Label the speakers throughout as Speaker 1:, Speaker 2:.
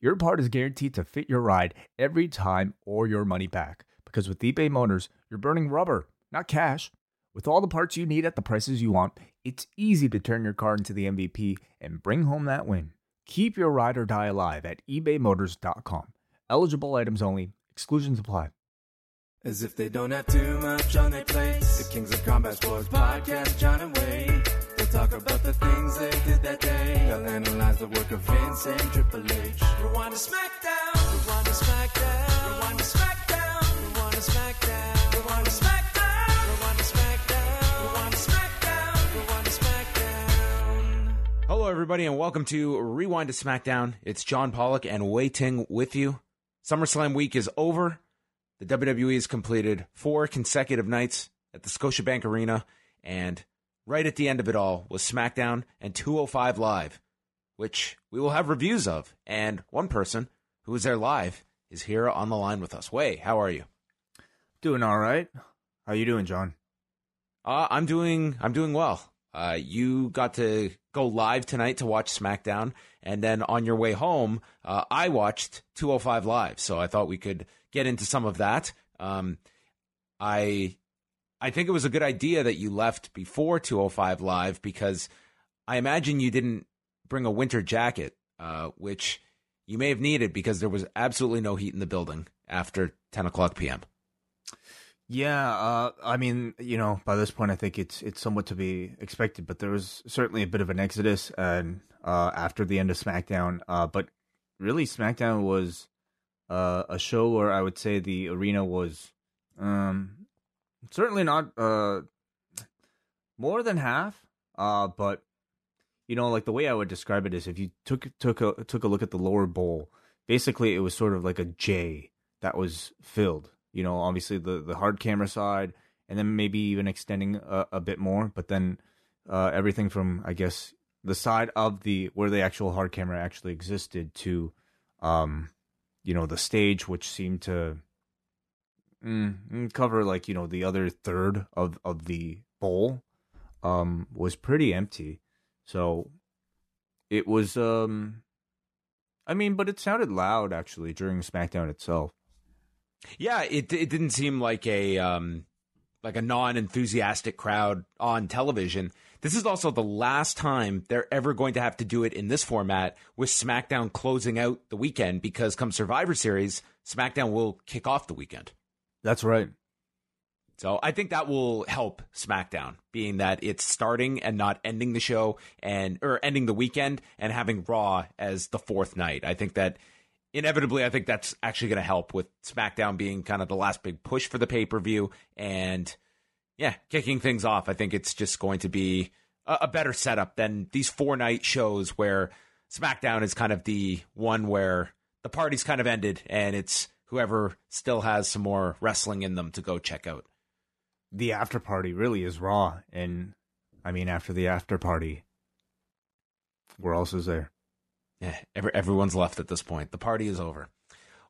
Speaker 1: your part is guaranteed to fit your ride every time or your money back. Because with eBay Motors, you're burning rubber, not cash. With all the parts you need at the prices you want, it's easy to turn your car into the MVP and bring home that win. Keep your ride or die alive at ebaymotors.com. Eligible items only, exclusions apply.
Speaker 2: As if they don't have too much on their plate. The Kings of Combat Sports podcast, John and Wade. They'll talk about the things they did that day. They'll analyze the work of Vince and Triple H. Rewind to SmackDown. Rewind to SmackDown. Rewind to SmackDown. Rewind to SmackDown. Rewind to SmackDown. Rewind to SmackDown. Rewind to SmackDown. Rewind to SmackDown.
Speaker 3: Hello, everybody, and welcome to Rewind to SmackDown. It's John Pollock and Wai Ting with you. SummerSlam week is over. The WWE has completed four consecutive nights at the Scotiabank Arena, and right at the end of it all was SmackDown and 205 Live, which we will have reviews of. And one person who was there live is here on the line with us. Wai, how are you?
Speaker 1: Doing all right. How are you doing, John?
Speaker 3: Uh, I'm doing I'm doing well. Uh, you got to go live tonight to watch SmackDown, and then on your way home, uh, I watched 205 Live. So I thought we could get into some of that. Um, I I think it was a good idea that you left before 205 Live because I imagine you didn't bring a winter jacket, uh, which you may have needed because there was absolutely no heat in the building after 10 o'clock p.m.
Speaker 1: Yeah, uh, I mean, you know, by this point, I think it's it's somewhat to be expected, but there was certainly a bit of an exodus, and uh, after the end of SmackDown, uh, but really, SmackDown was uh, a show where I would say the arena was um, certainly not uh, more than half, uh, but you know, like the way I would describe it is if you took took a took a look at the lower bowl, basically it was sort of like a J that was filled. You know, obviously the the hard camera side, and then maybe even extending a, a bit more, but then uh, everything from I guess the side of the where the actual hard camera actually existed to, um, you know, the stage, which seemed to mm, cover like you know the other third of of the bowl, um, was pretty empty. So it was um I mean, but it sounded loud actually during SmackDown itself.
Speaker 3: Yeah, it it didn't seem like a um like a non-enthusiastic crowd on television. This is also the last time they're ever going to have to do it in this format with SmackDown closing out the weekend because come Survivor Series, SmackDown will kick off the weekend.
Speaker 1: That's right.
Speaker 3: So I think that will help SmackDown, being that it's starting and not ending the show and or ending the weekend and having Raw as the fourth night. I think that inevitably, I think that's actually going to help with SmackDown being kind of the last big push for the pay per view and yeah, kicking things off. I think it's just going to be a, a better setup than these four night shows where SmackDown is kind of the one where the party's kind of ended and it's whoever still has some more wrestling in them to go check out.
Speaker 1: The after party really is raw and i mean after the after party where else is there.
Speaker 3: Yeah every, everyone's left at this point. The party is over.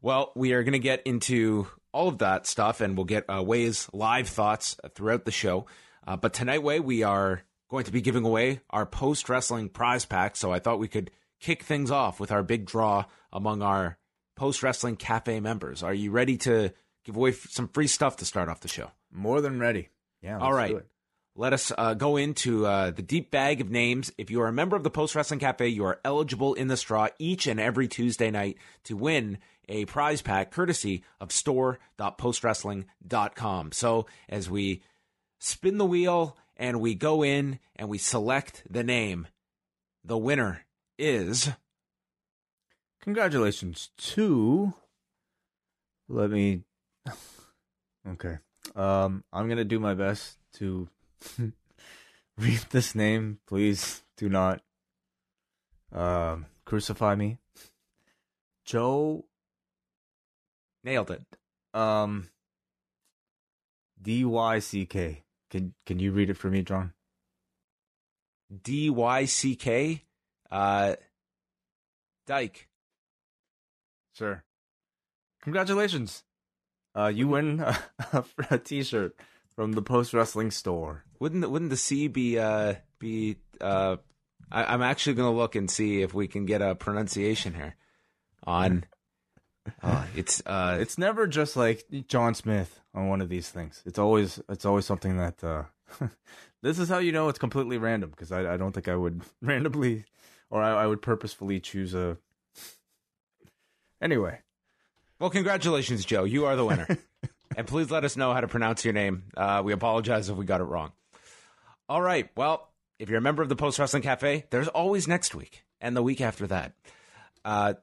Speaker 3: Well we are going to get into all of that stuff and we'll get uh, Wai's live thoughts throughout the show. Uh, but tonight Wai we are going to be giving away our post wrestling prize pack so i thought we could kick things off with our big draw among our post wrestling cafe members are you ready to give away some free stuff to start off the show
Speaker 1: more than ready yeah
Speaker 3: all right let us uh, go into uh, the deep bag of names. If you are a member of the Post Wrestling Cafe, you are eligible in the straw each and every Tuesday night to win a prize pack courtesy of store.postwrestling.com. So as we spin the wheel and we go in and we select the name, the winner is.
Speaker 1: Congratulations to let me okay um i'm gonna do my best to read this name please do not um crucify me joe
Speaker 3: Nailed it.
Speaker 1: Um, D Y C K. Can can you read it for me, John?
Speaker 3: D Y C K. Uh, Dyke.
Speaker 1: Sure. Congratulations. Uh, you win a, a T-shirt from the Post Wrestling Store.
Speaker 3: Wouldn't the, wouldn't the C be uh be uh? I, I'm actually gonna look and see if we can get a pronunciation here. On, uh, it's uh,
Speaker 1: It's never just like John Smith on one of these things. It's always it's always something that uh, this is how you know it's completely random because I, I don't think I would randomly or I, I would purposefully choose a. Anyway,
Speaker 3: Well, congratulations, Joe. You are the winner. and please let us know how to pronounce your name. Uh, we apologize if we got it wrong. All right. Well, if you're a member of the Post Wrestling Cafe, there's always next week and the week after that. Uh,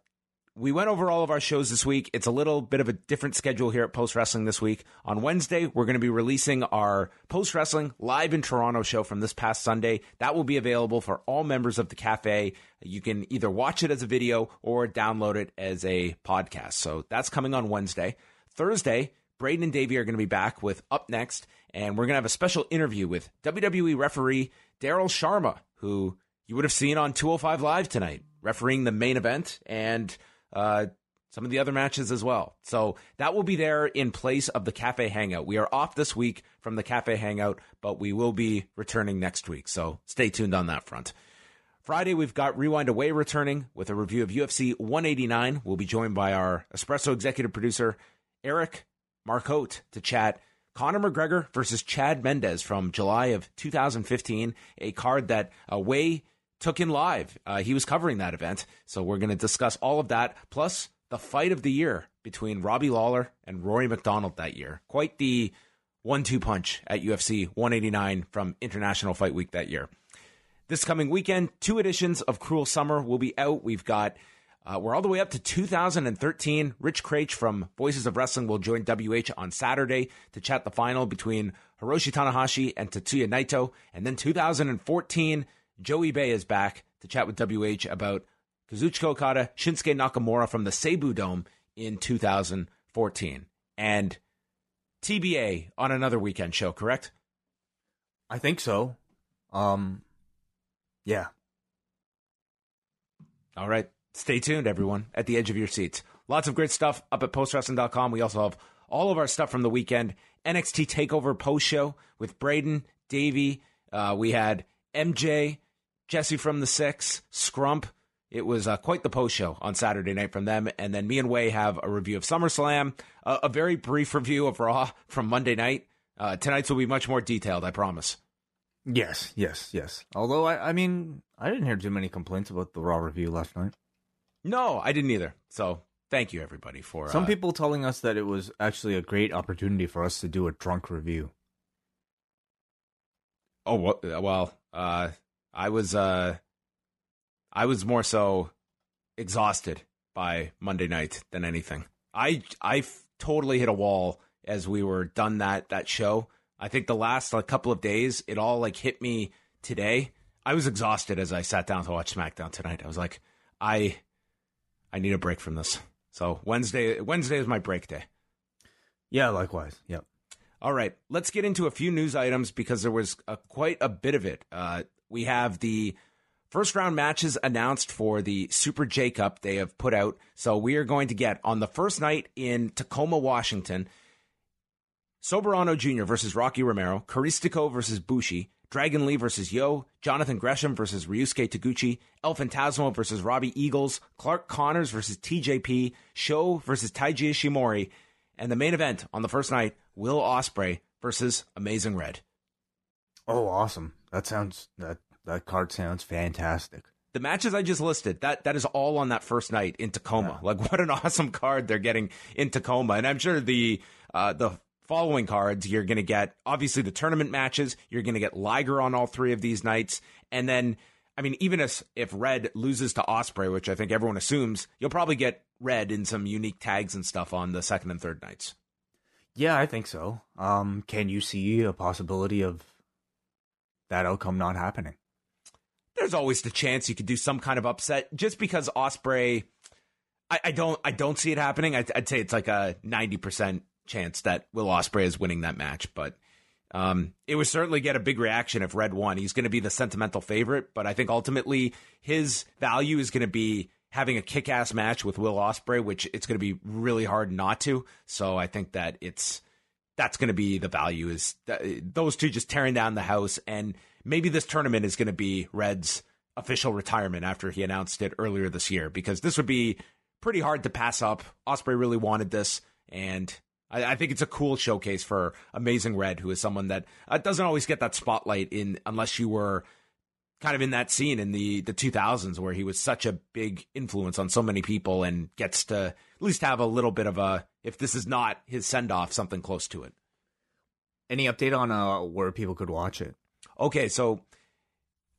Speaker 3: we went over all of our shows this week. It's a little bit of a different schedule here at Post Wrestling this week. On Wednesday, we're going to be releasing our Post Wrestling live in Toronto show from this past Sunday. That will be available for all members of the cafe. You can either watch it as a video or download it as a podcast. So that's coming on Wednesday. Thursday, Braden and Davey are going to be back with Up Next, and we're going to have a special interview with WWE referee Daryl Sharma, who you would have seen on 205 Live tonight, refereeing the main event and uh, some of the other matches as well. So that will be there in place of the Cafe Hangout. We are off this week from the Cafe Hangout, but we will be returning next week. So stay tuned on that front. Friday, we've got Rewind Away returning with a review of UFC 189. We'll be joined by our Espresso executive producer, Eric Marcotte, to chat Conor McGregor versus Chad Mendes from July of 2015, a card that Away took in live. Uh, he was covering that event. So we're going to discuss all of that, plus the fight of the year between Robbie Lawler and Rory MacDonald that year. Quite the one two punch at UFC 189 from International Fight Week that year. This coming weekend, two editions of Cruel Summer will be out. We've got, uh, we're all the way up to 2013. Rich Kraetsch from Voices of Wrestling will join WH on Saturday to chat the final between Hiroshi Tanahashi and Tetsuya Naito. And then 2014, Joey Bay is back to chat with WH about Kazuchika Okada, Shinsuke Nakamura from the Seibu Dome in 2014. And TBA on another weekend show, correct?
Speaker 1: I think so. Um, yeah.
Speaker 3: All right. Stay tuned, everyone, at the edge of your seats. Lots of great stuff up at postwrestling.com. We also have all of our stuff from the weekend NXT TakeOver post show with Braden, Davey. Uh, we had MJ, Jesse from the Six, Scrump. It was uh, quite the post show on Saturday night from them. And then me and Wai have a review of SummerSlam, uh, a very brief review of Raw from Monday night. Uh, tonight's will be much more detailed, I promise.
Speaker 1: Yes, yes, yes. Although I, I mean, I didn't hear too many complaints about the Raw review last night.
Speaker 3: No, I didn't either. So thank you, everybody, for
Speaker 1: Some
Speaker 3: uh,
Speaker 1: people telling us that it was actually a great opportunity for us to do a drunk review.
Speaker 3: Oh well, uh, I was uh, I was more so exhausted by Monday night than anything. I I totally hit a wall as we were done that that show. I think the last like couple of days, it all like hit me today. I was exhausted as I sat down to watch SmackDown tonight. I was like, I I need a break from this. So Wednesday Wednesday is my break day.
Speaker 1: Yeah, likewise. Yep.
Speaker 3: All right, let's get into a few news items because there was a, quite a bit of it. Uh, we have the first round matches announced for the Super J Cup they have put out. So we are going to get on the first night in Tacoma, Washington, Soberano Jr. versus Rocky Romero, Caristico versus Bushi, Dragon Lee versus Yo, Jonathan Gresham versus Ryusuke Taguchi, El Phantasmo versus Robbie Eagles, Clark Connors versus TJP, Sho versus Taiji Ishimori, and the main event on the first night, Will Ospreay versus Amazing Red.
Speaker 1: Oh, awesome. That sounds that that card sounds fantastic.
Speaker 3: The matches I just listed, that that is all on that first night in Tacoma. Like what an awesome card they're getting in Tacoma. And I'm sure the uh, the following cards you're going to get obviously the tournament matches, you're going to get Liger on all three of these nights and then I mean even if if Red loses to Ospreay, which I think everyone assumes, you'll probably get Red in some unique tags and stuff on the second and third nights.
Speaker 1: Yeah, I think so. Um, can you see a possibility of that outcome not happening?
Speaker 3: there's always the chance you could do some kind of upset just because Ospreay. I, I don't I don't see it happening. I'd, I'd say it's like a ninety percent chance that Will Ospreay is winning that match, but um, it would certainly get a big reaction if Red won. He's going to be the sentimental favorite, but I think ultimately his value is going to be having a kick-ass match with Will Osprey, which it's going to be really hard not to. So I think that it's that's going to be the value is those two just tearing down the house, and maybe this tournament is going to be Red's official retirement after he announced it earlier this year, because this would be pretty hard to pass up. Ospreay really wanted this, and I, I, think it's a cool showcase for Amazing Red, who is someone that uh, doesn't always get that spotlight in unless you were kind of in that scene in the the 2000s where he was such a big influence on so many people and gets to at least have a little bit of a if this is not his send off something close to it.
Speaker 1: Any update on uh, where people could watch it?
Speaker 3: Okay, so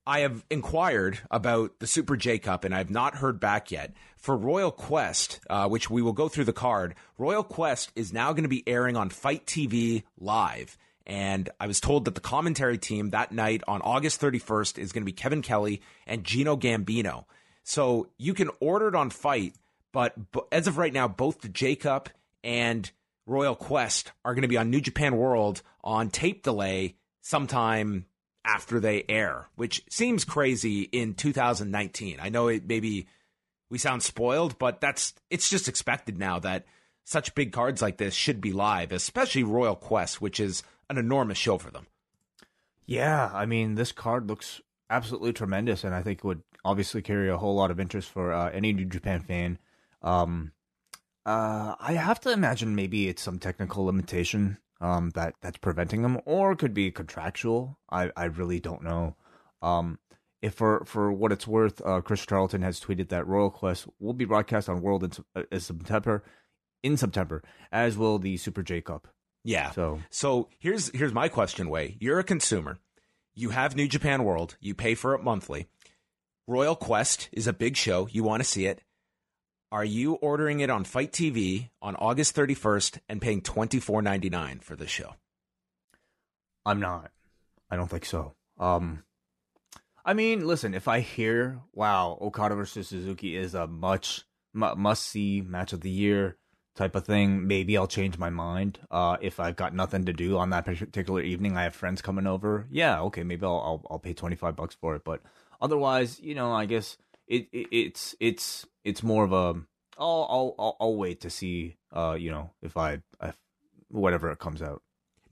Speaker 3: I have inquired about the Super J Cup and I have not heard back yet. For Royal Quest, uh, which we will go through the card, Royal Quest is now going to be airing on FITE TV live. And I was told that the commentary team that night on August 31st is going to be Kevin Kelly and Gino Gambino. So you can order it on FITE, but as of right now, both the J Cup and Royal Quest are going to be on New Japan World on tape delay sometime after they air, which seems crazy in 2019. I know it maybe we sound spoiled, but that's it's just expected now that such big cards like this should be live, especially Royal Quest, which is an enormous show for them.
Speaker 1: Yeah, I mean, this card looks absolutely tremendous, and I think it would obviously carry a whole lot of interest for uh, any New Japan fan. Um, uh, I have to imagine maybe it's some technical limitation um, that that's preventing them, or it could be contractual. I, I really don't know. Um, if for for what it's worth, uh, Chris Charlton has tweeted that Royal Quest will be broadcast on World in, uh, in September, in September, as will the Super J Cup.
Speaker 3: Yeah. So so here's here's my question. Wai, you're a consumer. You have New Japan World. You pay for it monthly. Royal Quest is a big show. You want to see it. Are you ordering it on FITE TV on August 31st and paying $24.99 for the show?
Speaker 1: I'm not. I don't think so. Um, I mean, listen, if I hear, wow, Okada versus Suzuki is a much must see match of the year type of thing, maybe I'll change my mind. Uh, if I've got nothing to do on that particular evening, I have friends coming over. Yeah, okay, maybe I'll I'll, I'll pay twenty five bucks for it. But otherwise, you know, I guess it, it it's it's it's more of a I'll I'll I'll, wait to see uh you know if I if whatever it comes out.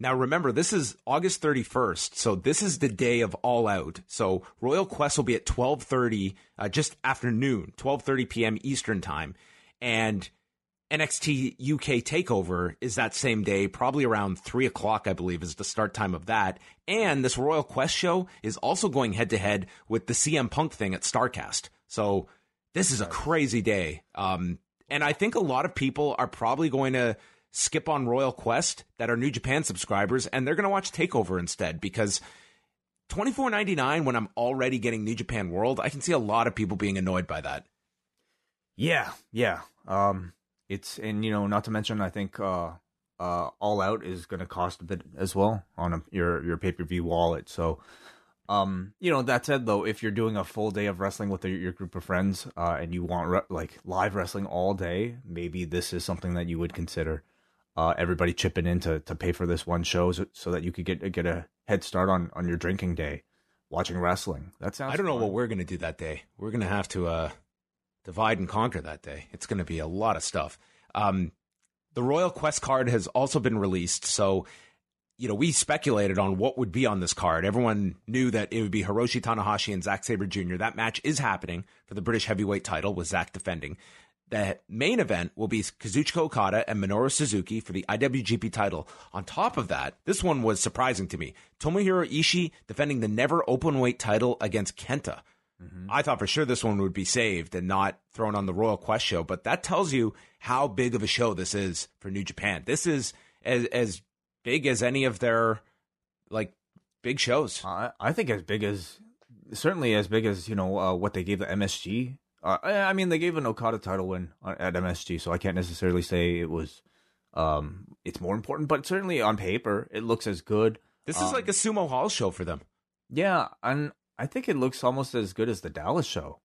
Speaker 3: Now remember, this is August 31st, so this is the day of All Out. So Royal Quest will be at 12:30, uh, just afternoon, 12:30 p.m. Eastern time, and NXT UK Takeover is that same day, probably around three o'clock, I believe, is the start time of that. And this Royal Quest show is also going head to head with the CM Punk thing at Starcast. So this is a crazy day. Um, and I think a lot of people are probably going to skip on Royal Quest that are New Japan subscribers, and they're going to watch Takeover instead because twenty four ninety nine when I'm already getting New Japan World, I can see a lot of people being annoyed by that.
Speaker 1: Yeah, yeah. Um, it's and you know not to mention I think uh, uh, All Out is going to cost a bit as well on a, your your pay per view wallet. So um, you know, that said, though, if you're doing a full day of wrestling with your group of friends, uh, and you want re- like live wrestling all day, maybe this is something that you would consider. Uh, everybody chipping in to, to pay for this one show so, so that you could get get a head start on, on your drinking day, watching wrestling. That sounds.
Speaker 3: I don't
Speaker 1: fun.
Speaker 3: know what we're gonna do that day. We're gonna have to uh, divide and conquer that day. It's gonna be a lot of stuff. Um, the Royal Quest card has also been released, so you know, we speculated on what would be on this card. Everyone knew that it would be Hiroshi Tanahashi and Zack Sabre Jr. That match is happening for the British heavyweight title with Zack defending. The main event will be Kazuchika Okada and Minoru Suzuki for the IWGP title. On top of that, this one was surprising to me. Tomohiro Ishii defending the never openweight title against Kenta. Mm-hmm. I thought for sure this one would be saved and not thrown on the Royal Quest show, but that tells you how big of a show this is for New Japan. This is as as big as any of their like big shows.
Speaker 1: Uh, I think as big as certainly as big as you know uh, what they gave the MSG. Uh, I mean, they gave an Okada title win at MSG, so I can't necessarily say it was. Um, it's more important, but certainly on paper, it looks as good.
Speaker 3: This is
Speaker 1: um,
Speaker 3: like a sumo hall show for them.
Speaker 1: Yeah, and I think it looks almost as good as the Dallas show,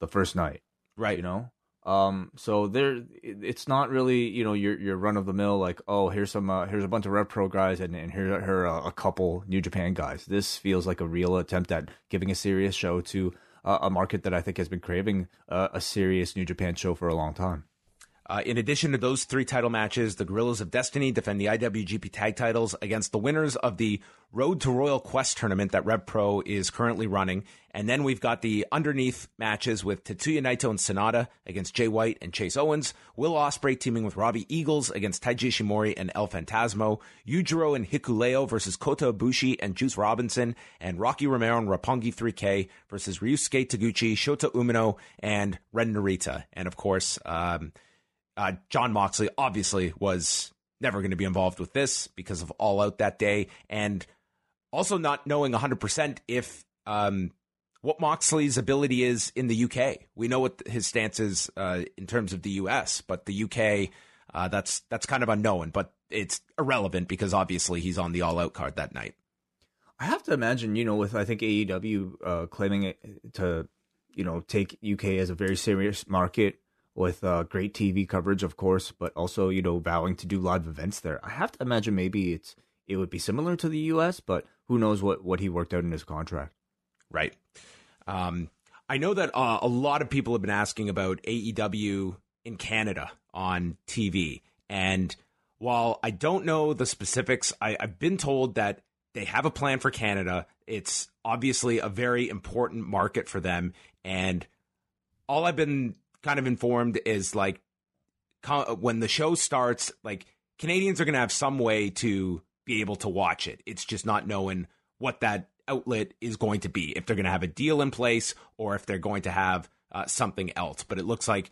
Speaker 1: the first night.
Speaker 3: Right.
Speaker 1: You know, Um, so there, it's not really you know your your run of the mill like oh here's some uh, here's a bunch of Rev Pro guys and, and here here are a couple New Japan guys. This feels like a real attempt at giving a serious show to uh, a market that I think has been craving uh, a serious New Japan show for a long time.
Speaker 3: Uh, in addition to those three title matches, the Guerrillas of Destiny defend the IWGP tag titles against the winners of the Road to Royal Quest tournament that Rev Pro is currently running. And then we've got the underneath matches with Tetsuya Naito and Sanada against Jay White and Chase Owens, Will Ospreay teaming with Robbie Eagles against Taiji Ishimori and El Phantasmo, Yujiro and Hikuleo versus Kota Ibushi and Juice Robinson, and Rocky Romero and Roppongi 3K versus Ryusuke Taguchi, Shota Umino, and Ren Narita. And of course, um, uh, Jon Moxley obviously was never going to be involved with this because of All Out that day, and also not knowing 100% if um, what Moxley's ability is in the UK. We know what his stance is uh, in terms of the US, but the UK, uh, that's that's kind of unknown. But it's irrelevant because obviously he's on the All Out card that night.
Speaker 1: I have to imagine, you know, with I think AEW uh, claiming it to, you know, take UK as a very serious market with uh, great TV coverage, of course, but also you know vowing to do live events there. I have to imagine maybe it's it would be similar to the U.S., but who knows what what he worked out in his contract.
Speaker 3: Right. Um, I know that uh, a lot of people have been asking about AEW in Canada on TV, and while I don't know the specifics, I, I've been told that they have a plan for Canada. It's obviously a very important market for them, and all I've been kind of informed is like when the show starts, like Canadians are going to have some way to be able to watch it. It's just not knowing what that outlet is going to be, if they're going to have a deal in place or if they're going to have uh, something else. But it looks like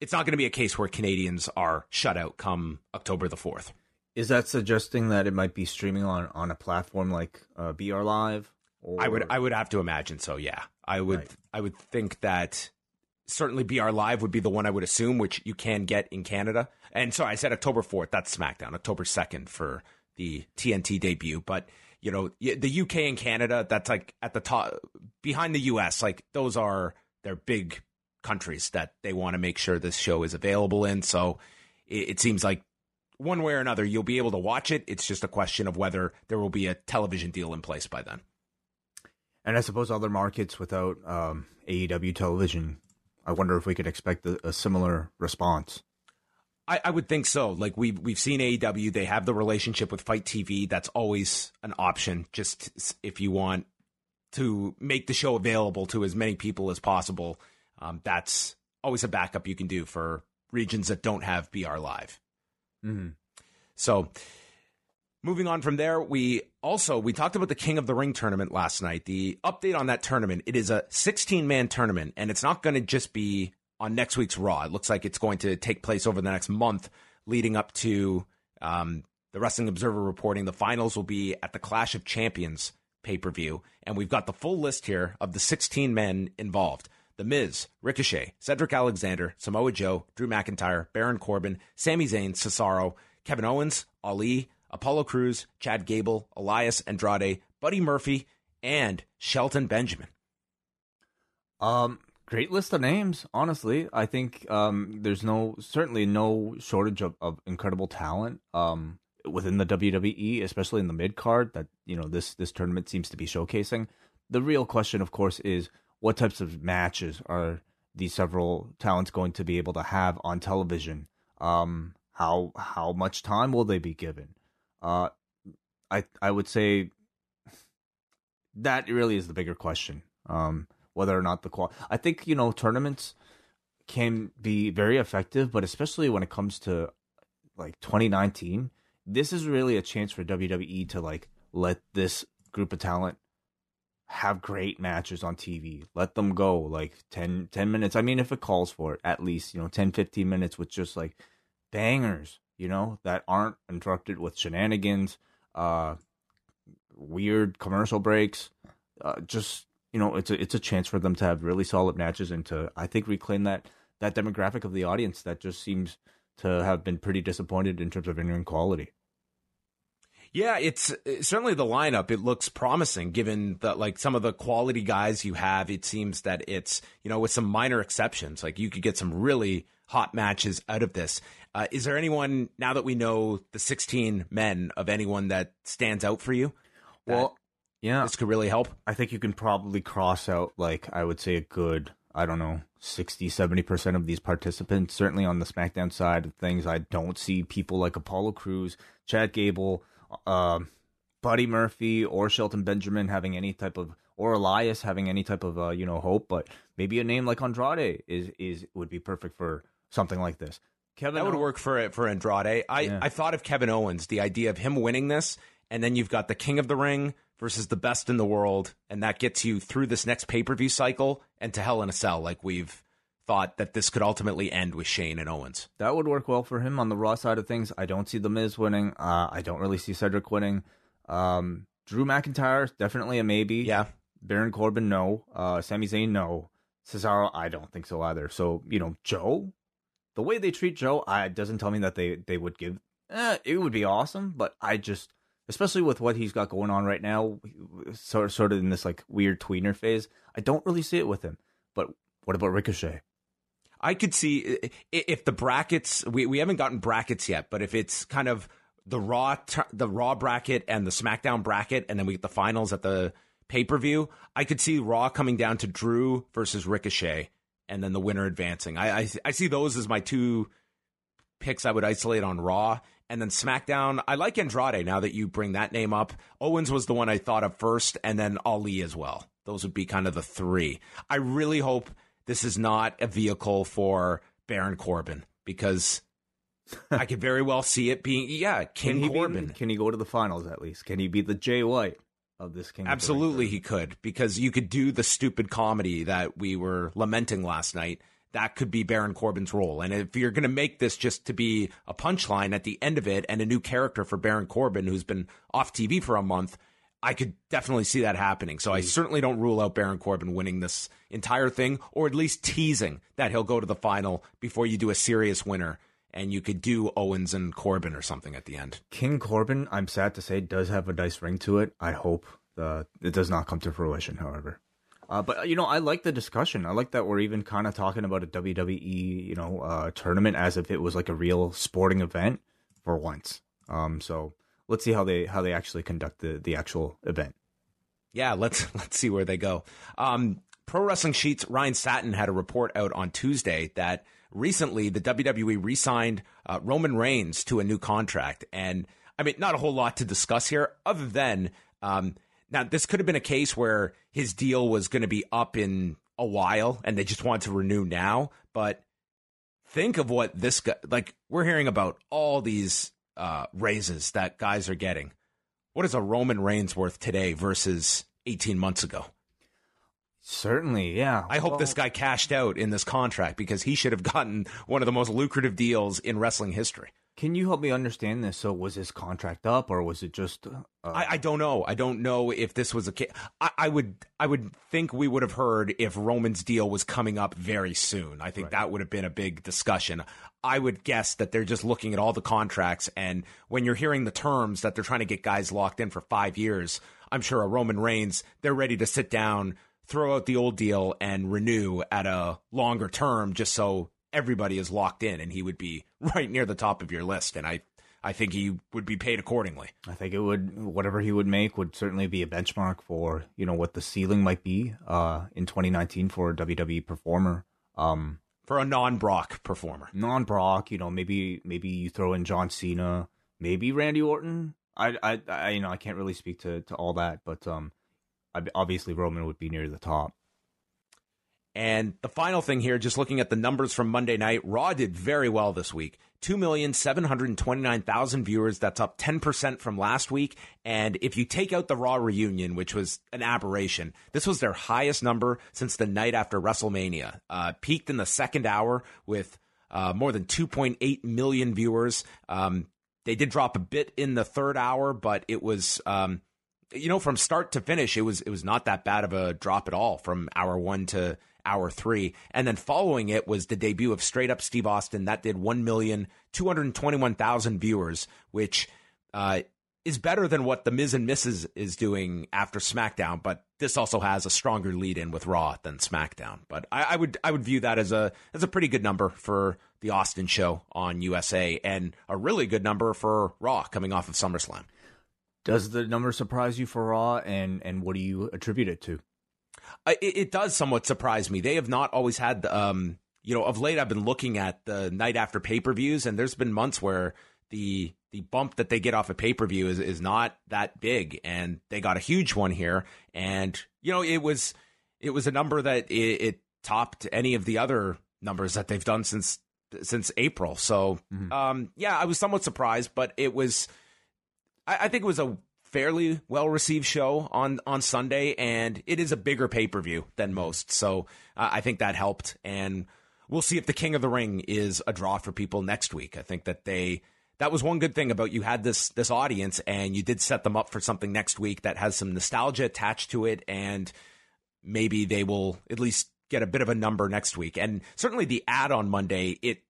Speaker 3: it's not going to be a case where Canadians are shut out come October the 4th.
Speaker 1: Is that suggesting that it might be streaming on, on a platform like uh, BR Live?
Speaker 3: Or... I would I would have to imagine so. Yeah, I would right. I would think that certainly BR Live would be the one I would assume, which you can get in Canada. And so I said October 4th, that's SmackDown, October 2nd for the TNT debut. But, you know, the UK and Canada, that's like at the top, behind the US, like those are their big countries that they want to make sure this show is available in. So it, it seems like one way or another, you'll be able to watch it. It's just a question of whether there will be a television deal in place by then.
Speaker 1: And I suppose other markets without um, AEW television I wonder if we could expect a, a similar response.
Speaker 3: I, I, would think so. Like we've we've seen AEW, they have the relationship with FITE TV. That's always an option. Just if you want to make the show available to as many people as possible, um, that's always a backup you can do for regions that don't have BR Live.
Speaker 1: Mm-hmm.
Speaker 3: So Moving on from there, we also we talked about the King of the Ring tournament last night. The update on that tournament, it is a 16 man tournament and it's not going to just be on next week's Raw. It looks like it's going to take place over the next month leading up to um, the Wrestling Observer reporting the finals will be at the Clash of Champions pay-per-view and we've got the full list here of the 16 men involved. The Miz, Ricochet, Cedric Alexander, Samoa Joe, Drew McIntyre, Baron Corbin, Sami Zayn, Cesaro, Kevin Owens, Ali, Apollo Crews, Chad Gable, Elias Andrade, Buddy Murphy, and Shelton Benjamin.
Speaker 1: Um, great list of names. Honestly, I think um, there's no certainly no shortage of, of incredible talent um, within the WWE, especially in the mid card that you know this this tournament seems to be showcasing. The real question, of course, is what types of matches are these several talents going to be able to have on television? Um, how how much time will they be given? Uh, I I would say that really is the bigger question. Um, whether or not the qual, I think you know tournaments can be very effective, but especially when it comes to like 2019, this is really a chance for WWE to like let this group of talent have great matches on TV. Let them go like 10, 10 minutes. I mean, if it calls for it, at least, you know, 10, 15 minutes with just like bangers you know, that aren't interrupted with shenanigans, uh, weird commercial breaks. Uh, just you know, it's a it's a chance for them to have really solid matches and to I think reclaim that that demographic of the audience that just seems to have been pretty disappointed in terms of in quality.
Speaker 3: Yeah, it's certainly the lineup. It looks promising given that like some of the quality guys you have. It seems that it's, you know, with some minor exceptions, like you could get some really hot matches out of this. Uh, is there anyone now that we know the 16 men of anyone that stands out for you?
Speaker 1: Well, yeah,
Speaker 3: this could really help.
Speaker 1: I think you can probably cross out like I would say a good, I don't know, 60, 70% of these participants. Certainly on the SmackDown side of things, I don't see people like Apollo Crews, Chad Gable, uh, Buddy Murphy, or Shelton Benjamin having any type of or Elias having any type of uh, you know hope, but maybe a name like Andrade is is would be perfect for something like this.
Speaker 3: Kevin that would work for for Andrade. I yeah. I thought of Kevin Owens, the idea of him winning this, and then you've got the King of the Ring versus the best in the world, and that gets you through this next pay per view cycle and to Hell in a Cell, like we've thought that this could ultimately end with Shane and Owens.
Speaker 1: That would work well for him on the Raw side of things. I don't see the Miz winning. Uh, I don't really see Cedric winning. Um, Drew McIntyre definitely a maybe.
Speaker 3: Yeah.
Speaker 1: Baron Corbin no. Uh, Sami Zayn no. Cesaro I don't think so either. So you know Joe the way they treat Joe, I doesn't tell me that they they would give. Eh, it would be awesome, but I just, especially with what he's got going on right now, sort of, sort of in this like weird tweener phase. I don't really see it with him. But what about Ricochet?
Speaker 3: I could see if the brackets. We we haven't gotten brackets yet, but if it's kind of the raw the raw bracket and the SmackDown bracket, and then we get the finals at the pay per view. I could see Raw coming down to Drew versus Ricochet and then the winner advancing. I, I, I see those as my two picks I would isolate on Raw. And then SmackDown, I like Andrade now that you bring that name up. Owens was the one I thought of first, and then Ali as well. Those would be kind of the three. I really hope this is not a vehicle for Baron Corbin because I could very well see it being, yeah, King
Speaker 1: can
Speaker 3: Corbin.
Speaker 1: Be, can he go to the finals at least? Can he beat the Jay White? Of this King.
Speaker 3: Absolutely, he could because you could do the stupid comedy that we were lamenting last night. That could be Baron Corbin's role. And if you're going to make this just to be a punchline at the end of it and a new character for Baron Corbin who's been off TV for a month, I could definitely see that happening. So I mm. certainly don't rule out Baron Corbin winning this entire thing or at least teasing that he'll go to the final before you do a serious winner and you could do Owens and Corbin or something at the end.
Speaker 1: King Corbin, I'm sad to say, does have a nice ring to it. I hope the it does not come to fruition, however. Uh, but you know, I like the discussion. I like that we're even kind of talking about a WWE, you know, uh, tournament as if it was like a real sporting event for once. Um, so let's see how they how they actually conduct the the actual event.
Speaker 3: Yeah, let's let's see where they go. Um, Pro Wrestling Sheets Ryan Satin had a report out on Tuesday that recently the WWE re-signed uh, Roman Reigns to a new contract, and I mean, not a whole lot to discuss here, other than um, now this could have been a case where his deal was going to be up in a while, and they just wanted to renew now. But think of what this guy like. We're hearing about all these uh, raises that guys are getting. What is a Roman Reigns worth today versus 18 months ago?
Speaker 1: Certainly, yeah.
Speaker 3: I hope well, this guy cashed out in this contract because he should have gotten one of the most lucrative deals in wrestling history.
Speaker 1: Can you help me understand this? So, was his contract up, or was it just? Uh,
Speaker 3: I, I, don't know. I don't know if this was a case. I, I, would. I would think we would have heard if Roman's deal was coming up very soon. I think right. that would have been a big discussion. I would guess that they're just looking at all the contracts, and when you're hearing the terms that they're trying to get guys locked in for five years, I'm sure a Roman Reigns, they're ready to sit down throw out the old deal and renew at a longer term just so everybody is locked in and he would be right near the top of your list and I I think he would be paid accordingly.
Speaker 1: I think it would whatever he would make would certainly be a benchmark for, you know, what the ceiling might be uh in 2019 for a WWE performer. Um
Speaker 3: for a non-Brock performer.
Speaker 1: Non-Brock, you know, maybe maybe you throw in John Cena, maybe Randy Orton. I I, I you know, I can't really speak to to all that, but um obviously Roman would be near the top.
Speaker 3: And the final thing here, just looking at the numbers from Monday night, Raw did very well this week. 2,729,000 viewers. That's up 10% from last week. And if you take out the Raw reunion, which was an aberration, this was their highest number since the night after WrestleMania. Uh, peaked in the second hour with uh, more than 2.8 million viewers. Um, they did drop a bit in the third hour, but it was. Um, you know, from start to finish, it was it was not that bad of a drop at all from hour one to hour three. And then following it was the debut of Straight Up Steve Austin. That did 1,221,000 viewers, which uh, is better than what the Miz and Mrs. is doing after SmackDown, but this also has a stronger lead in with Raw than SmackDown. But I, I, would I would view that as a as a pretty good number for the Austin show on USA and a really good number for Raw coming off of SummerSlam.
Speaker 1: Does the number surprise you for Raw, and and what do you attribute it to?
Speaker 3: it, it, does somewhat surprise me. They have not always had, um, you know, of late I've been looking at the night after pay per views, and there's been months where the the bump that they get off a pay per view is is not that big, and they got a huge one here, and you know, it was it was a number that it, it topped any of the other numbers that they've done since since April. So, mm-hmm. um, yeah, I was somewhat surprised, but it was. I, I think it was a fairly well received show on on Sunday, and it is a bigger pay per view than most. So uh, I think that helped, and we'll see if the King of the Ring is a draw for people next week. I think that they that was one good thing about you had this this audience, and you did set them up for something next week that has some nostalgia attached to it, and maybe they will at least get a bit of a number next week. And certainly the ad on Monday, it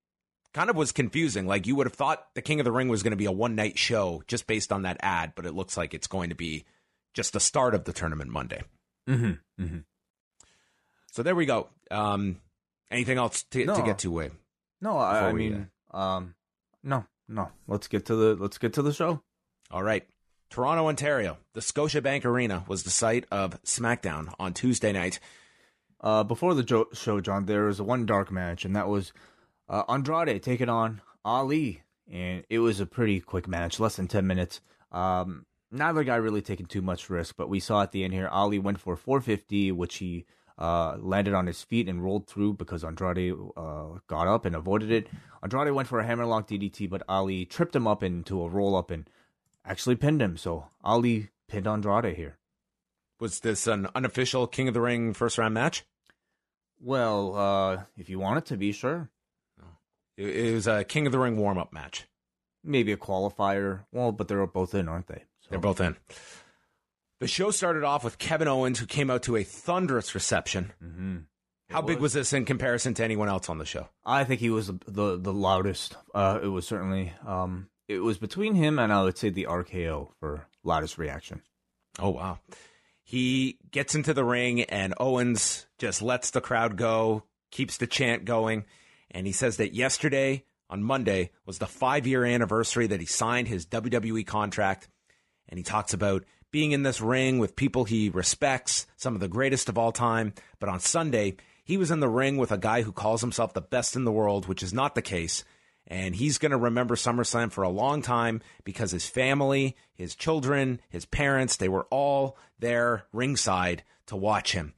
Speaker 3: kind of was confusing. Like you would have thought the King of the Ring was going to be a one night show just based on that ad, but it looks like it's going to be just the start of the tournament Monday.
Speaker 1: Mm-hmm. Mm-hmm.
Speaker 3: So there we go. Um, anything else to, no. to get to, Wade?
Speaker 1: No, I, I mean, uh... um, no, no. Let's get to the let's get to the show.
Speaker 3: All right. Toronto, Ontario. The Scotiabank Arena was the site of SmackDown on Tuesday night.
Speaker 1: Uh, before the show, John, there was a one dark match, and that was uh, Andrade taking on Ali, and it was a pretty quick match, less than ten minutes. Um, neither guy really taking too much risk, but we saw at the end here, Ali went for 450, which he uh, landed on his feet and rolled through because Andrade uh, got up and avoided it. Andrade went for a hammerlock DDT, but Ali tripped him up into a roll up and actually pinned him. So Ali pinned Andrade here.
Speaker 3: Was this an unofficial King of the Ring first round match?
Speaker 1: Well, uh, if you want it to be, sure.
Speaker 3: It was a King of the Ring warm up match.
Speaker 1: Maybe a qualifier. Well, but they're both in, aren't they?
Speaker 3: So. They're both in. The show started off with Kevin Owens, who came out to a thunderous reception.
Speaker 1: Mm-hmm.
Speaker 3: How big was this in comparison to anyone else on the show?
Speaker 1: I think he was the the loudest. Uh, it was certainly um, it was between him and I would say the RKO for loudest reaction.
Speaker 3: Oh wow! He gets into the ring and Owens just lets the crowd go, keeps the chant going. And he says that yesterday, on Monday, was the five year anniversary that he signed his WWE contract. And he talks about being in this ring with people he respects, some of the greatest of all time. But on Sunday, he was in the ring with a guy who calls himself the best in the world, which is not the case. And he's going to remember SummerSlam for a long time because his family, his children, his parents, they were all there ringside to watch him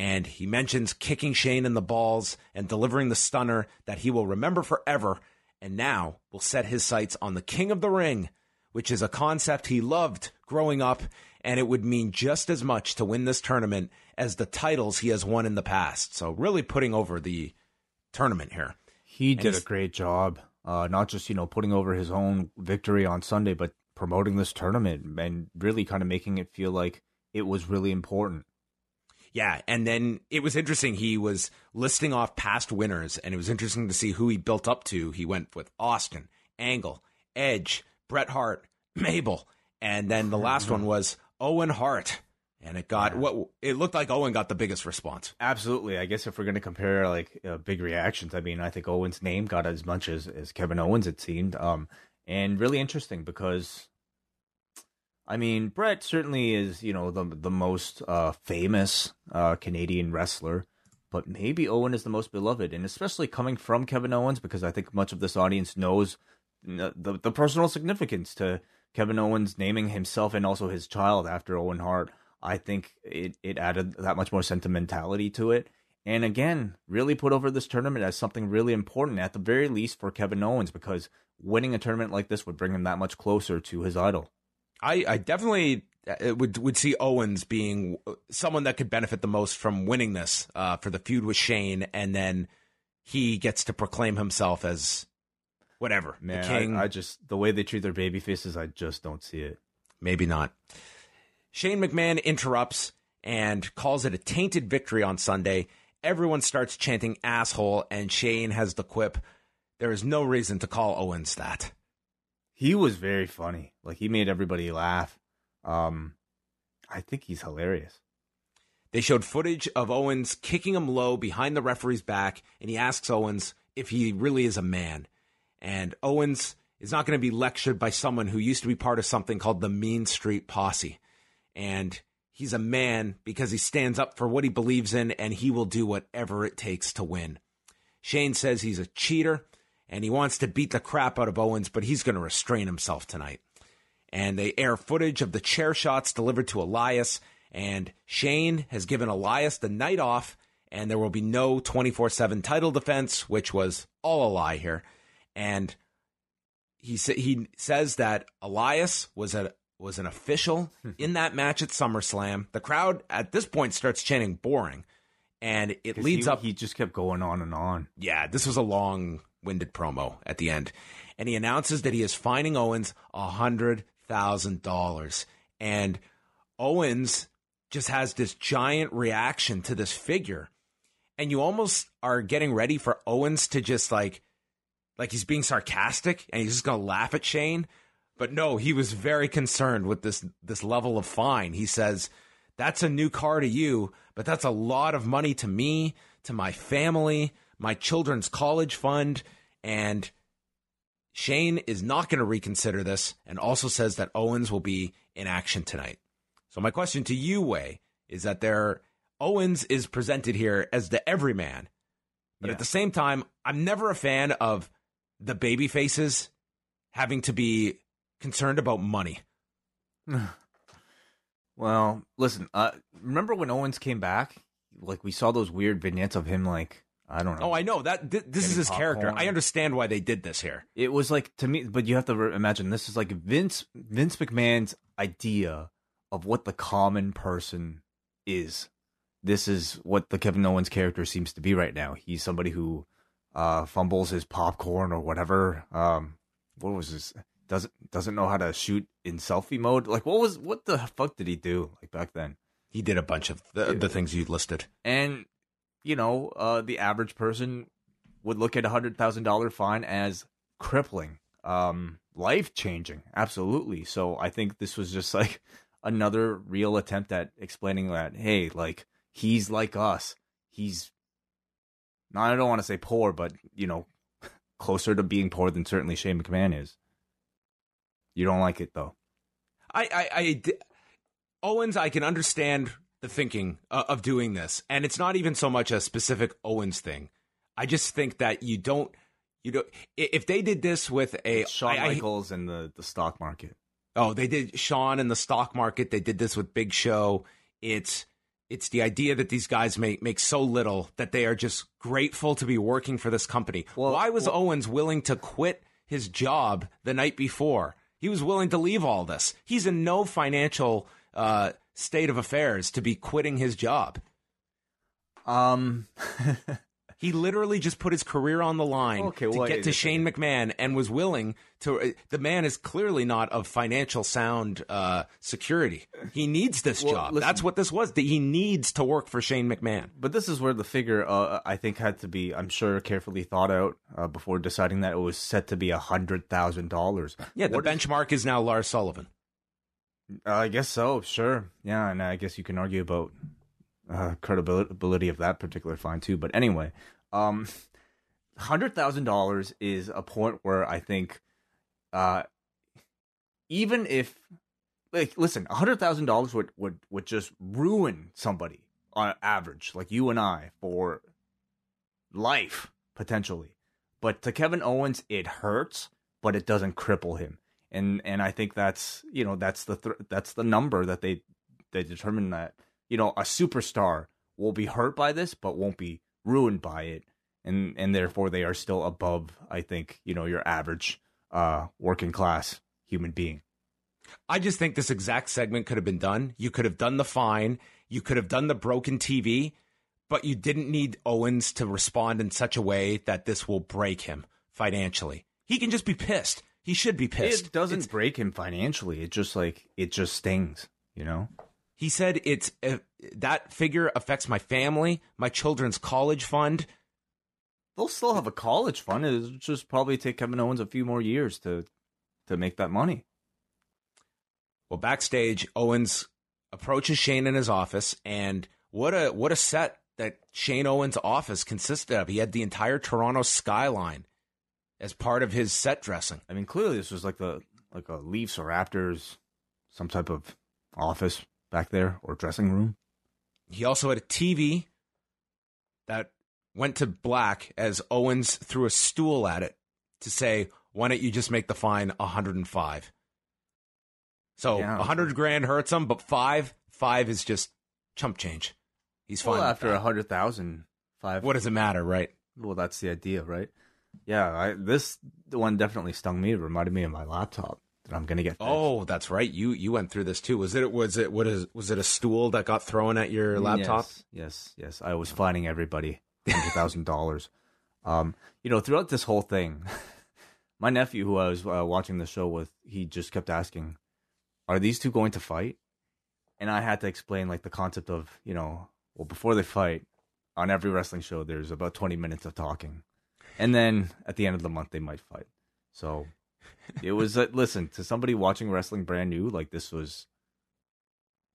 Speaker 3: and he mentions kicking Shane in the balls and delivering the stunner that he will remember forever, and now will set his sights on the King of the Ring, which is a concept he loved growing up, and it would mean just as much to win this tournament as the titles he has won in the past. So, really putting over the tournament here.
Speaker 1: He did a great job, uh, not just you know putting over his own victory on Sunday, but promoting this tournament and really kind of making it feel like it was really important.
Speaker 3: Yeah, and then it was interesting. He was listing off past winners, and it was interesting to see who he built up to. He went with Austin, Angle, Edge, Bret Hart, Mabel, and then the last one was Owen Hart. And it got what it looked like Owen got the biggest response.
Speaker 1: Absolutely. I guess if we're going to compare like uh, big reactions, I mean, I think Owen's name got as much as, as Kevin Owens, it seemed. Um, and really interesting because I mean, Bret certainly is, you know, the the most uh, famous uh, Canadian wrestler, but maybe Owen is the most beloved, and especially coming from Kevin Owens, because I think much of this audience knows the the personal significance to Kevin Owens naming himself and also his child after Owen Hart. I think it it added that much more sentimentality to it, and again, really put over this tournament as something really important, at the very least for Kevin Owens, because winning a tournament like this would bring him that much closer to his idol.
Speaker 3: I, I definitely uh, would would see Owens being someone that could benefit the most from winning this uh, for the feud with Shane, and then he gets to proclaim himself as whatever
Speaker 1: Man,
Speaker 3: the king.
Speaker 1: I, I just the way they treat their baby faces, I just don't see it.
Speaker 3: Maybe not. Shane McMahon interrupts and calls it a tainted victory on Sunday. Everyone starts chanting asshole, and Shane has the quip, There is no reason to call Owens that
Speaker 1: he was very funny. Like he made everybody laugh. Um, I think he's hilarious.
Speaker 3: They showed footage of Owens kicking him low behind the referee's back, and he asks Owens if he really is a man. And Owens is not going to be lectured by someone who used to be part of something called the Mean Street Posse. And he's a man because he stands up for what he believes in and he will do whatever it takes to win. Shane says he's a cheater and he wants to beat the crap out of Owens, but he's going to restrain himself tonight. And they air footage of the chair shots delivered to Elias, and Shane has given Elias the night off, and there will be no 24 7 title defense, which was all a lie here. And he sa- he says that Elias was a was an official hmm. in that match at SummerSlam. The crowd at this point starts chanting "boring," and it leads
Speaker 1: he,
Speaker 3: up.
Speaker 1: He just kept going on and on.
Speaker 3: yeah, this was a long winded promo at the end, and he announces that he is fining Owens a hundred thousand dollars, and Owens just has this giant reaction to this figure, and you almost are getting ready for Owens to just like like he's being sarcastic and he's just going to laugh at Shane. But no, he was very concerned with this this level of fine. He says, "That's a new car to you, but that's a lot of money to me, to my family, my children's college fund, and Shane is not going to reconsider this and also says that Owens will be in action tonight." So my question to you, Wai, is that there Owens is presented here as the everyman. But
Speaker 1: Yeah.
Speaker 3: at the same time, I'm never a fan of the baby faces having to be concerned about money.
Speaker 1: Well, listen. Uh, remember when Owens came back? Like we saw those weird vignettes of him. Like I don't know.
Speaker 3: Oh, I know that th- this is
Speaker 1: Getting
Speaker 3: his character.
Speaker 1: popcorn.
Speaker 3: I understand why they did this here.
Speaker 1: It was like to me, but you have to re- imagine this is like Vince Vince McMahon's idea of what the common person is. This is what the Kevin Owens character seems to be right now. He's somebody who uh, fumbles his popcorn or whatever. Um, what was this? Doesn't doesn't know how to shoot in selfie mode. Like what was what the fuck did he do like back then?
Speaker 3: He did a bunch of the, the things you listed.
Speaker 1: And you know, uh, the average person would look at a hundred thousand dollar fine as crippling, um, life changing. Absolutely. So I think this was just like another real attempt at explaining that, hey, like he's like us. He's not. I don't want to say poor, but you know, closer to being poor than certainly Shane McMahon is. You don't like it though.
Speaker 3: I, I, I Owens, I can understand the thinking uh, of doing this, and it's not even so much a specific Owens thing. I just think that you don't, you don't. If they did this with a
Speaker 1: Shawn
Speaker 3: I- I-
Speaker 1: Michaels and the the stock market.
Speaker 3: Oh, they did Shawn in the stock market. They did this with Big Show. It's it's the idea that these guys make make so little that they are just grateful to be working for this company.
Speaker 1: Well-
Speaker 3: Why was
Speaker 1: well-
Speaker 3: Owens willing to quit his job the night before? He was willing to leave all this. He's in no financial uh, state of affairs to be quitting his job.
Speaker 1: Um.
Speaker 3: He literally just put his career on the line
Speaker 1: Okay,
Speaker 3: to
Speaker 1: well,
Speaker 3: get to Shane McMahon and was willing to. uh, The man is clearly not of financial sound uh, security. He needs this
Speaker 1: Well,
Speaker 3: job.
Speaker 1: listen-
Speaker 3: That's what this was. That he needs to work for Shane McMahon.
Speaker 1: But this is where the figure, uh, I think, had to be, I'm sure, carefully thought out uh, before deciding that it was set to be a hundred thousand dollars.
Speaker 3: Yeah, the
Speaker 1: What
Speaker 3: benchmark is now Lars Sullivan.
Speaker 1: I guess so. Sure. Yeah, and I guess you can argue about uh, credibility of that particular fine too. But anyway, um, hundred thousand dollars is a point where I think, uh, even if, like, listen, hundred thousand dollars would would would just ruin somebody on average, like you and I, for life potentially. But to Kevin Owens, it hurts, but it doesn't cripple him. And and I think that's you know that's the th- that's the number that they they determine that you know a superstar will be hurt by this, but won't be ruined by it, and and therefore they are still above I think you know your average uh working class human being.
Speaker 3: I just think this exact segment could have been done. You could have done the fine. You could have done the broken TV, but you didn't need Owens to respond in such a way that this will break him financially. He can just be pissed. He should be pissed.
Speaker 1: It doesn't
Speaker 3: It's-
Speaker 1: break him financially. It just like it just stings, you know.
Speaker 3: He said it's uh, that figure affects my family, my children's college fund.
Speaker 1: They'll still have a college fund. It'll just probably take Kevin Owens a few more years to to make that money.
Speaker 3: Well, backstage, Owens approaches Shane in his office, and what a what a set that Shane Owens' office consisted of. He had the entire Toronto skyline as part of his set dressing.
Speaker 1: I mean, clearly this was like the like a Leafs or Raptors, some type of office back there or dressing room.
Speaker 3: He also had a TV that went to black as Owens threw a stool at it to say, "Why don't you just make the fine 105?" So
Speaker 1: Yeah.
Speaker 3: 100 grand hurts him, but five, five is just chump change. He's fine.
Speaker 1: Well, after a hundred thousand, five.
Speaker 3: what does it matter, right?
Speaker 1: Well, that's the idea, right? Yeah, I, this the one definitely stung me. It reminded me of my laptop that I'm gonna get. fixed.
Speaker 3: Oh, that's right. You you went through this too. Was it was it what is was it a stool that got thrown at your laptop?
Speaker 1: Yes, yes, yes. I was fining everybody hundred thousand dollars. Um, you know, throughout this whole thing, my nephew, who I was uh, watching the show with, he just kept asking, "Are these two going to fight?" And I had to explain like the concept of, you know, well, before they fight, on every wrestling show, there's about twenty minutes of talking, and then at the end of the month, they might fight. So it was uh, listen to somebody watching wrestling brand new, like this was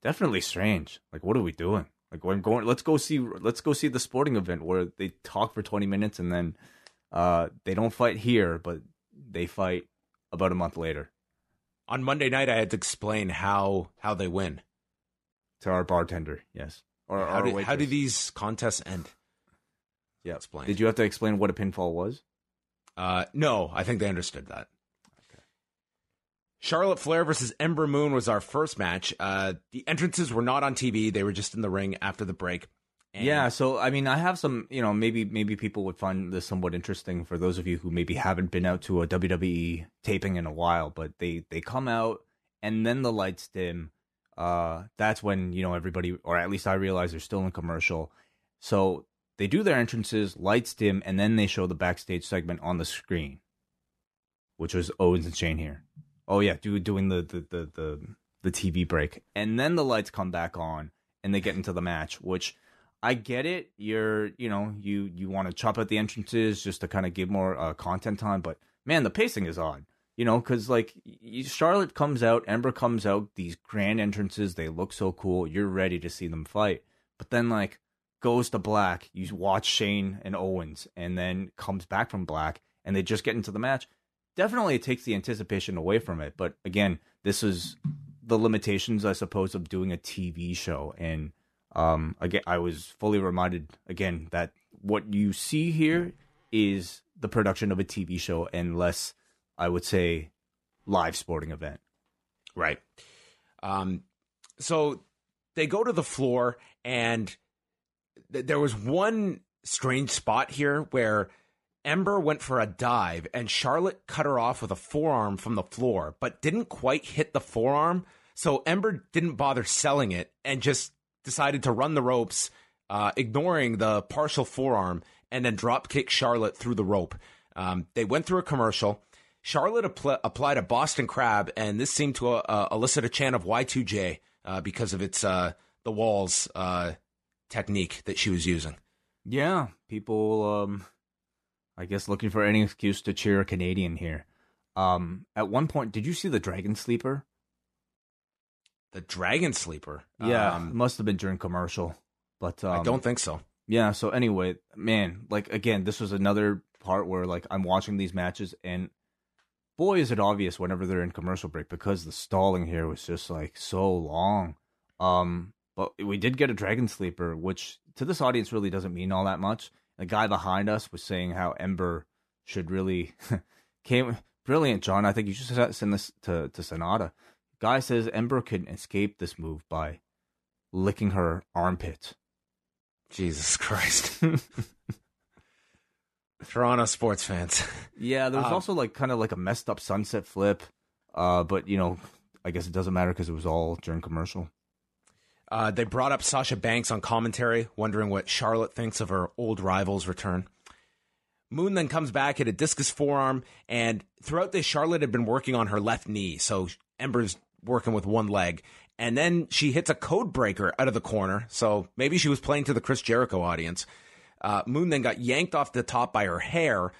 Speaker 1: definitely strange. Like, what are we doing? Like, we're going. Let's go see. Let's go see the sporting event where they talk for twenty minutes and then uh, they don't fight here, but they fight about a month later
Speaker 3: On Monday night, I had to explain how how they win.
Speaker 1: to our bartender. Yes, or
Speaker 3: How do, how do these contests end?
Speaker 1: Yeah.
Speaker 3: Explain.
Speaker 1: Did you have to explain what a pinfall was?
Speaker 3: Uh, no, I think they understood that. Charlotte Flair versus Ember Moon was our first match. Uh, the entrances were not on TV; they were just in the ring after the break. And
Speaker 1: Yeah, so I mean, I have some, you know, maybe maybe people would find this somewhat interesting for those of you who maybe haven't been out to a WWE taping in a while, but they they come out and then the lights dim. Uh, that's when you know everybody, or at least I realize they're still in commercial. So they do their entrances, lights dim, and then they show the backstage segment on the screen, which was Owens and Shane here. Oh yeah, do doing the the the the, the TV break, and then the lights come back on, and they get into the match, which. I get it. You're, you know, you you want to chop out the entrances just to kind of give more uh, content time, but man, the pacing is odd. You know, because like Charlotte comes out, Ember comes out, these grand entrances, they look so cool. You're ready to see them fight, but then like goes to black. You watch Shane and Owens, and then comes back from black, and they just get into the match. Definitely, it takes the anticipation away from it. But again, this is the limitations, I suppose, of doing a TV show. And um, again, I was fully reminded again that what you see here is the production of a TV show, and less, I would say, live sporting event.
Speaker 3: Right. Um, so they go to the floor, and th- there was one strange spot here where Ember went for a dive, and Charlotte cut her off with a forearm from the floor, but didn't quite hit the forearm. So Ember didn't bother selling it and just decided to run the ropes, uh, ignoring the partial forearm, and then drop kick Charlotte through the rope. Um, they went through a commercial. Charlotte appl- applied a Boston Crab, and this seemed to uh, elicit a chant of Y2J uh, because of its uh, the walls uh, technique that she was using.
Speaker 1: Yeah, people, um, I guess, looking for any excuse to cheer a Canadian here. Um, at one point, did you see the Dragon Sleeper?
Speaker 3: The Dragon Sleeper.
Speaker 1: Yeah,
Speaker 3: Um,
Speaker 1: it must have been during commercial, but um,
Speaker 3: I don't think so.
Speaker 1: Yeah. So anyway, man, like again, this was another part where like I'm watching these matches, and boy, is it obvious whenever they're in commercial break because the stalling here was just like so long. Um, but we did get a Dragon Sleeper, which to this audience really doesn't mean all that much. The guy behind us was saying how Ember should really came brilliant, John. I think you should send this to to Sonata. Guy says Ember can escape this move by licking her armpit.
Speaker 3: Jesus Christ. Toronto sports fans.
Speaker 1: Yeah, there was
Speaker 3: Um,
Speaker 1: also like kind of like a messed up sunset flip, uh, but you know, I guess it doesn't matter because it was all during commercial.
Speaker 3: Uh, they brought up Sasha Banks on commentary, wondering what Charlotte thinks of her old rival's return. Moon then comes back at a discus forearm, and throughout this, Charlotte had been working on her left knee, so Ember's working with one leg. And then she hits a code breaker out of the corner, so maybe she was playing to the Chris Jericho audience. Uh, Moon then got yanked off the top by her hair,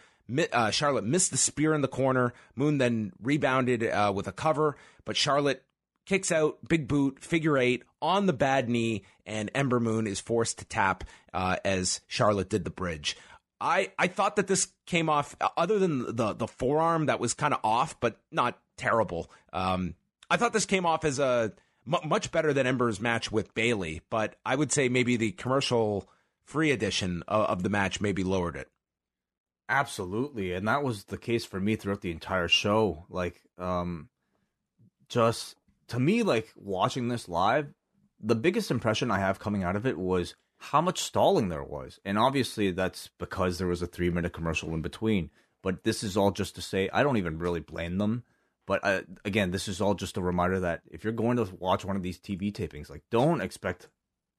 Speaker 3: uh, Charlotte missed the spear in the corner. Moon then rebounded uh, with a cover, but Charlotte kicks out, big boot, figure eight on the bad knee, and Ember Moon is forced to tap uh, as Charlotte did the bridge. I, I thought that this came off, uh, other than the, the forearm that was kind of off, but not terrible. Um, I thought this came off as a m- much better than Ember's match with Bayley, but I would say maybe the commercial free edition of, of the match maybe lowered it.
Speaker 1: Absolutely, and that was the case for me throughout the entire show. Like, um, just to me, like watching this live, the biggest impression I have coming out of it was how much stalling there was, and obviously that's because there was a three minute commercial in between. But this is all just to say I don't even really blame them. But uh, again, this is all just a reminder that if you're going to watch one of these TV tapings, like don't expect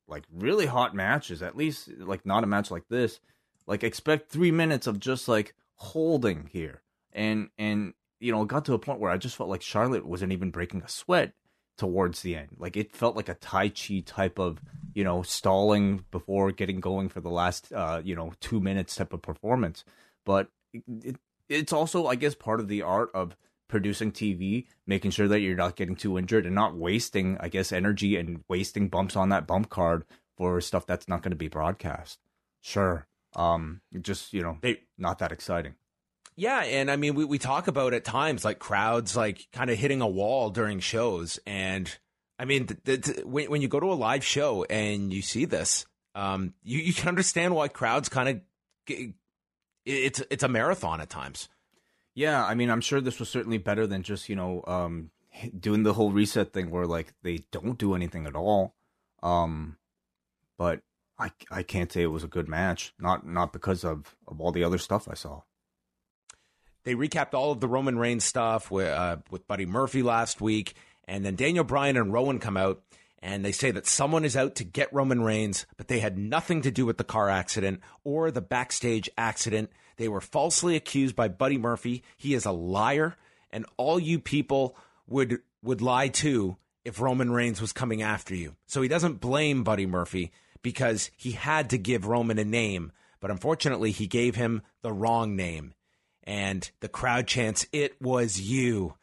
Speaker 1: like really hot matches. At least like not a match like this like expect three minutes of just like holding here, and and you know it got to a point where I just felt like Charlotte wasn't even breaking a sweat towards the end. Like it felt like a Tai Chi type of you know stalling before getting going for the last uh, you know two minutes type of performance. But it, it's also I guess part of the art of producing TV, making sure that you're not getting too injured and not wasting, I guess, energy and wasting bumps on that bump card for stuff that's not going to be broadcast. Sure, um, just you know, they, not that exciting.
Speaker 3: Yeah, and I mean, we we talk about at times like crowds like kind of hitting a wall during shows, and I mean, when when you go to a live show and you see this, um, you you can understand why crowds kind of it's it's a marathon at times.
Speaker 1: Yeah, I mean, I'm sure this was certainly better than just you know um, doing the whole reset thing where like they don't do anything at all. Um, but I, I can't say it was a good match. Not not because of, of all the other stuff I saw.
Speaker 3: They recapped all of the Roman Reigns stuff with uh, with Buddy Murphy last week, and then Daniel Bryan and Rowan come out and they say that someone is out to get Roman Reigns, but they had nothing to do with the car accident or the backstage accident. They were falsely accused by Buddy Murphy. He is a liar, and all you people would would lie too if Roman Reigns was coming after you. So he doesn't blame Buddy Murphy because he had to give Roman a name, but unfortunately, he gave him the wrong name. And the crowd chants, It was you.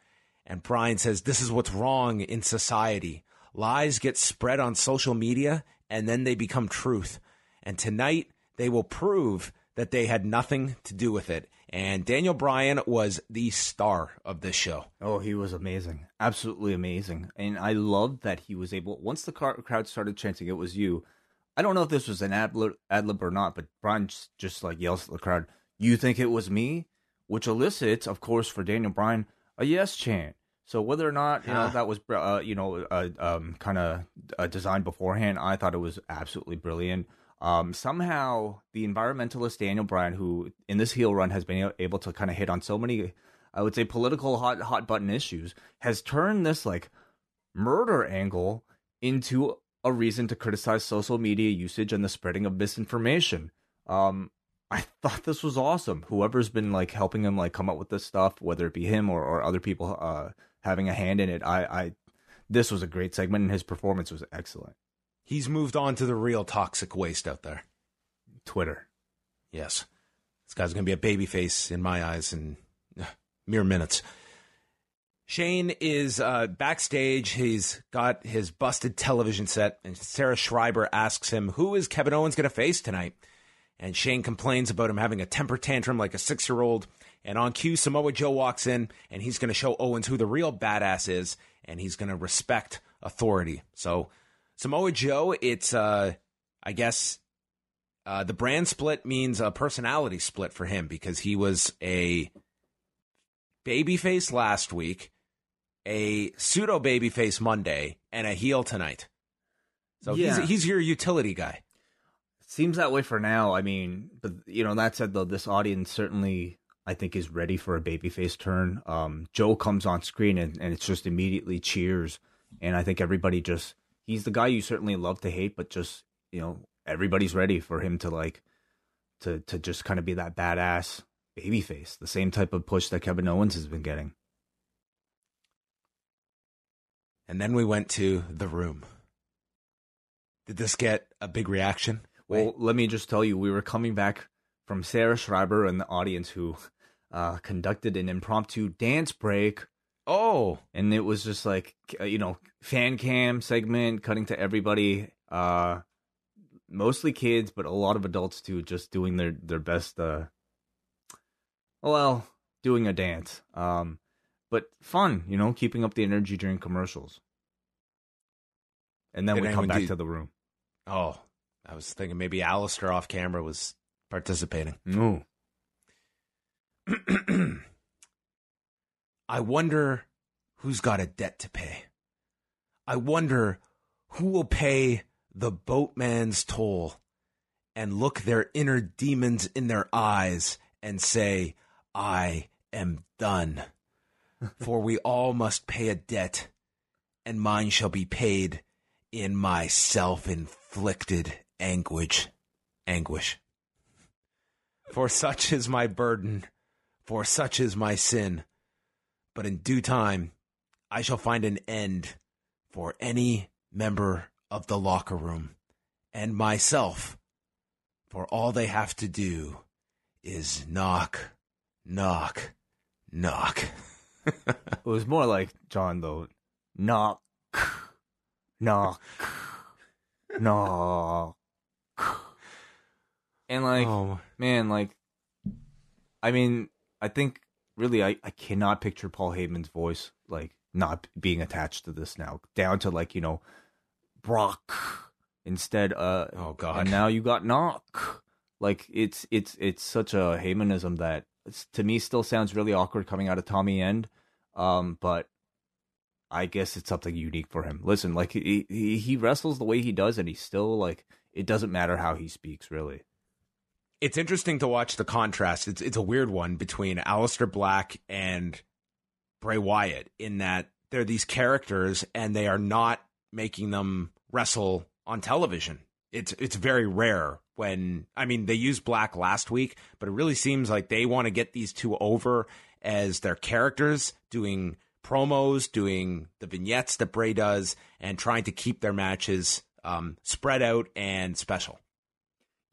Speaker 3: And Bryan says, This is what's wrong in society. Lies get spread on social media and then they become truth. And tonight, they will prove that they had nothing to do with it. And Daniel Bryan was the star of this show.
Speaker 1: Oh, he was amazing. Absolutely amazing. And I loved that he was able, once the crowd started chanting, it was you, I don't know if this was an ad lib or not, but Bryan just, just like yells at the crowd, "You think it was me?" Which elicits, of course, for Daniel Bryan a yes chant. So whether or not you know that was uh, you know uh, um, kind of uh, designed beforehand, I thought it was absolutely brilliant. Um, somehow the environmentalist Daniel Bryan, who in this heel run has been able to kind of hit on so many, I would say, political hot hot button issues, has turned this like murder angle into a reason to criticize social media usage and the spreading of misinformation. Um, I thought this was awesome. Whoever's been like helping him like come up with this stuff, whether it be him or, or other people uh, having a hand in it, I, I this was a great segment and his performance was excellent.
Speaker 3: He's moved on to the real toxic waste out there.
Speaker 1: Twitter.
Speaker 3: Yes. This guy's going to be a babyface in my eyes in uh, mere minutes. Shane is uh, backstage. He's got his busted television set, and Sarah Schreiber asks him, Who is Kevin Owens going to face tonight? And Shane complains about him having a temper tantrum like a six year old. And on cue, Samoa Joe walks in, and he's going to show Owens who the real badass is, and he's going to respect authority. So, Samoa Joe, it's, uh, I guess, uh, the brand split means a personality split for him because he was a babyface last week a pseudo babyface Monday and a heel tonight. So yeah. he's he's your utility guy.
Speaker 1: Seems that way for now. I mean, but you know that said, though, this audience certainly I think is ready for a babyface turn. Um, Joe comes on screen and, and it's just immediately cheers, and I think everybody just he's the guy you certainly love to hate, but just you know everybody's ready for him to like to to just kind of be that badass babyface, the same type of push that Kevin Owens has been getting.
Speaker 3: And then we went to the room. Did this get a big reaction?
Speaker 1: Well, let me just tell you, we were coming back from Sarah Schreiber and the audience who uh, conducted an impromptu dance break.
Speaker 3: Oh,
Speaker 1: and it was just like uh, you know fan cam segment cutting to everybody uh mostly kids but a lot of adults too just doing their their best uh well doing a dance. Um but fun you know keeping up the energy during commercials. And then
Speaker 3: Did
Speaker 1: we come back
Speaker 3: do-
Speaker 1: to the room.
Speaker 3: Oh, I was thinking maybe Aleister off camera was participating.
Speaker 1: no
Speaker 3: I wonder who's got a debt to pay. I wonder who will pay the boatman's toll and look their inner demons in their eyes and say, I am done. For we all must pay a debt, and mine shall be paid in my self inflicted anguish. Anguish. For such is my burden, for such is my sin. But in due time, I shall find an end for any member of the locker room and myself. For all they have to do is knock, knock, knock.
Speaker 1: it was more like john though knock knock knock and like
Speaker 3: oh,
Speaker 1: man, like, I mean, I think really, I, I cannot picture Paul Heyman's voice like not being attached to this now, down to like you know, Brock instead. Uh,
Speaker 3: oh God.
Speaker 1: and now you got Knock. Like it's it's it's such a Heymanism that it's, to me still sounds really awkward coming out of Tommy End. Um, but I guess it's something unique for him. Listen, like he he, he wrestles the way he does, and he's still like it doesn't matter how he speaks really.
Speaker 3: It's interesting to watch the contrast. It's it's a weird one between Aleister Black and Bray Wyatt in that they're these characters and they are not making them wrestle on television. It's it's very rare when I mean they used Black last week, but it really seems like they want to get these two over as their characters doing promos, doing the vignettes that Bray does, and trying to keep their matches um, spread out and special.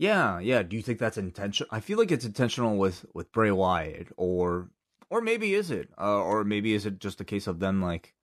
Speaker 1: Yeah, yeah. Do you think that's intentional? I feel like it's intentional with with Bray Wyatt, or or maybe is it, uh, or maybe is it just a case of them like,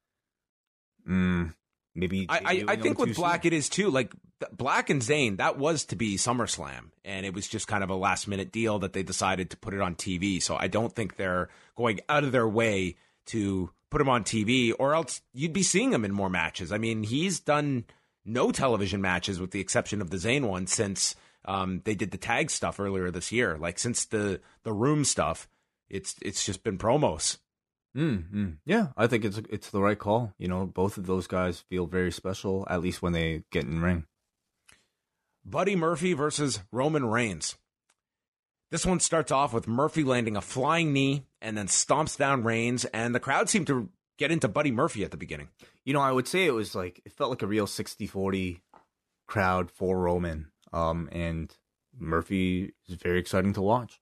Speaker 1: mm, maybe.
Speaker 3: I, I, I think with Black
Speaker 1: soon?
Speaker 3: it is too. Like th- Black and Zayn, that was to be SummerSlam, and it was just kind of a last minute deal that they decided to put it on TV. So I don't think they're going out of their way to put him on TV, or else you'd be seeing him in more matches. I mean, he's done no television matches with the exception of the Zayn one since um, they did the tag stuff earlier this year. Like since the the room stuff, it's it's just been promos.
Speaker 1: Mm, mm. Yeah, I think it's it's the right call. You know, both of those guys feel very special, at least when they get in ring.
Speaker 3: Buddy Murphy versus Roman Reigns. This one starts off with Murphy landing a flying knee and then stomps down Reigns, and the crowd seemed to get into Buddy Murphy at the beginning.
Speaker 1: You know, I would say it was like it felt like a real 60-40 crowd for Roman. Um, and Murphy is very exciting to watch.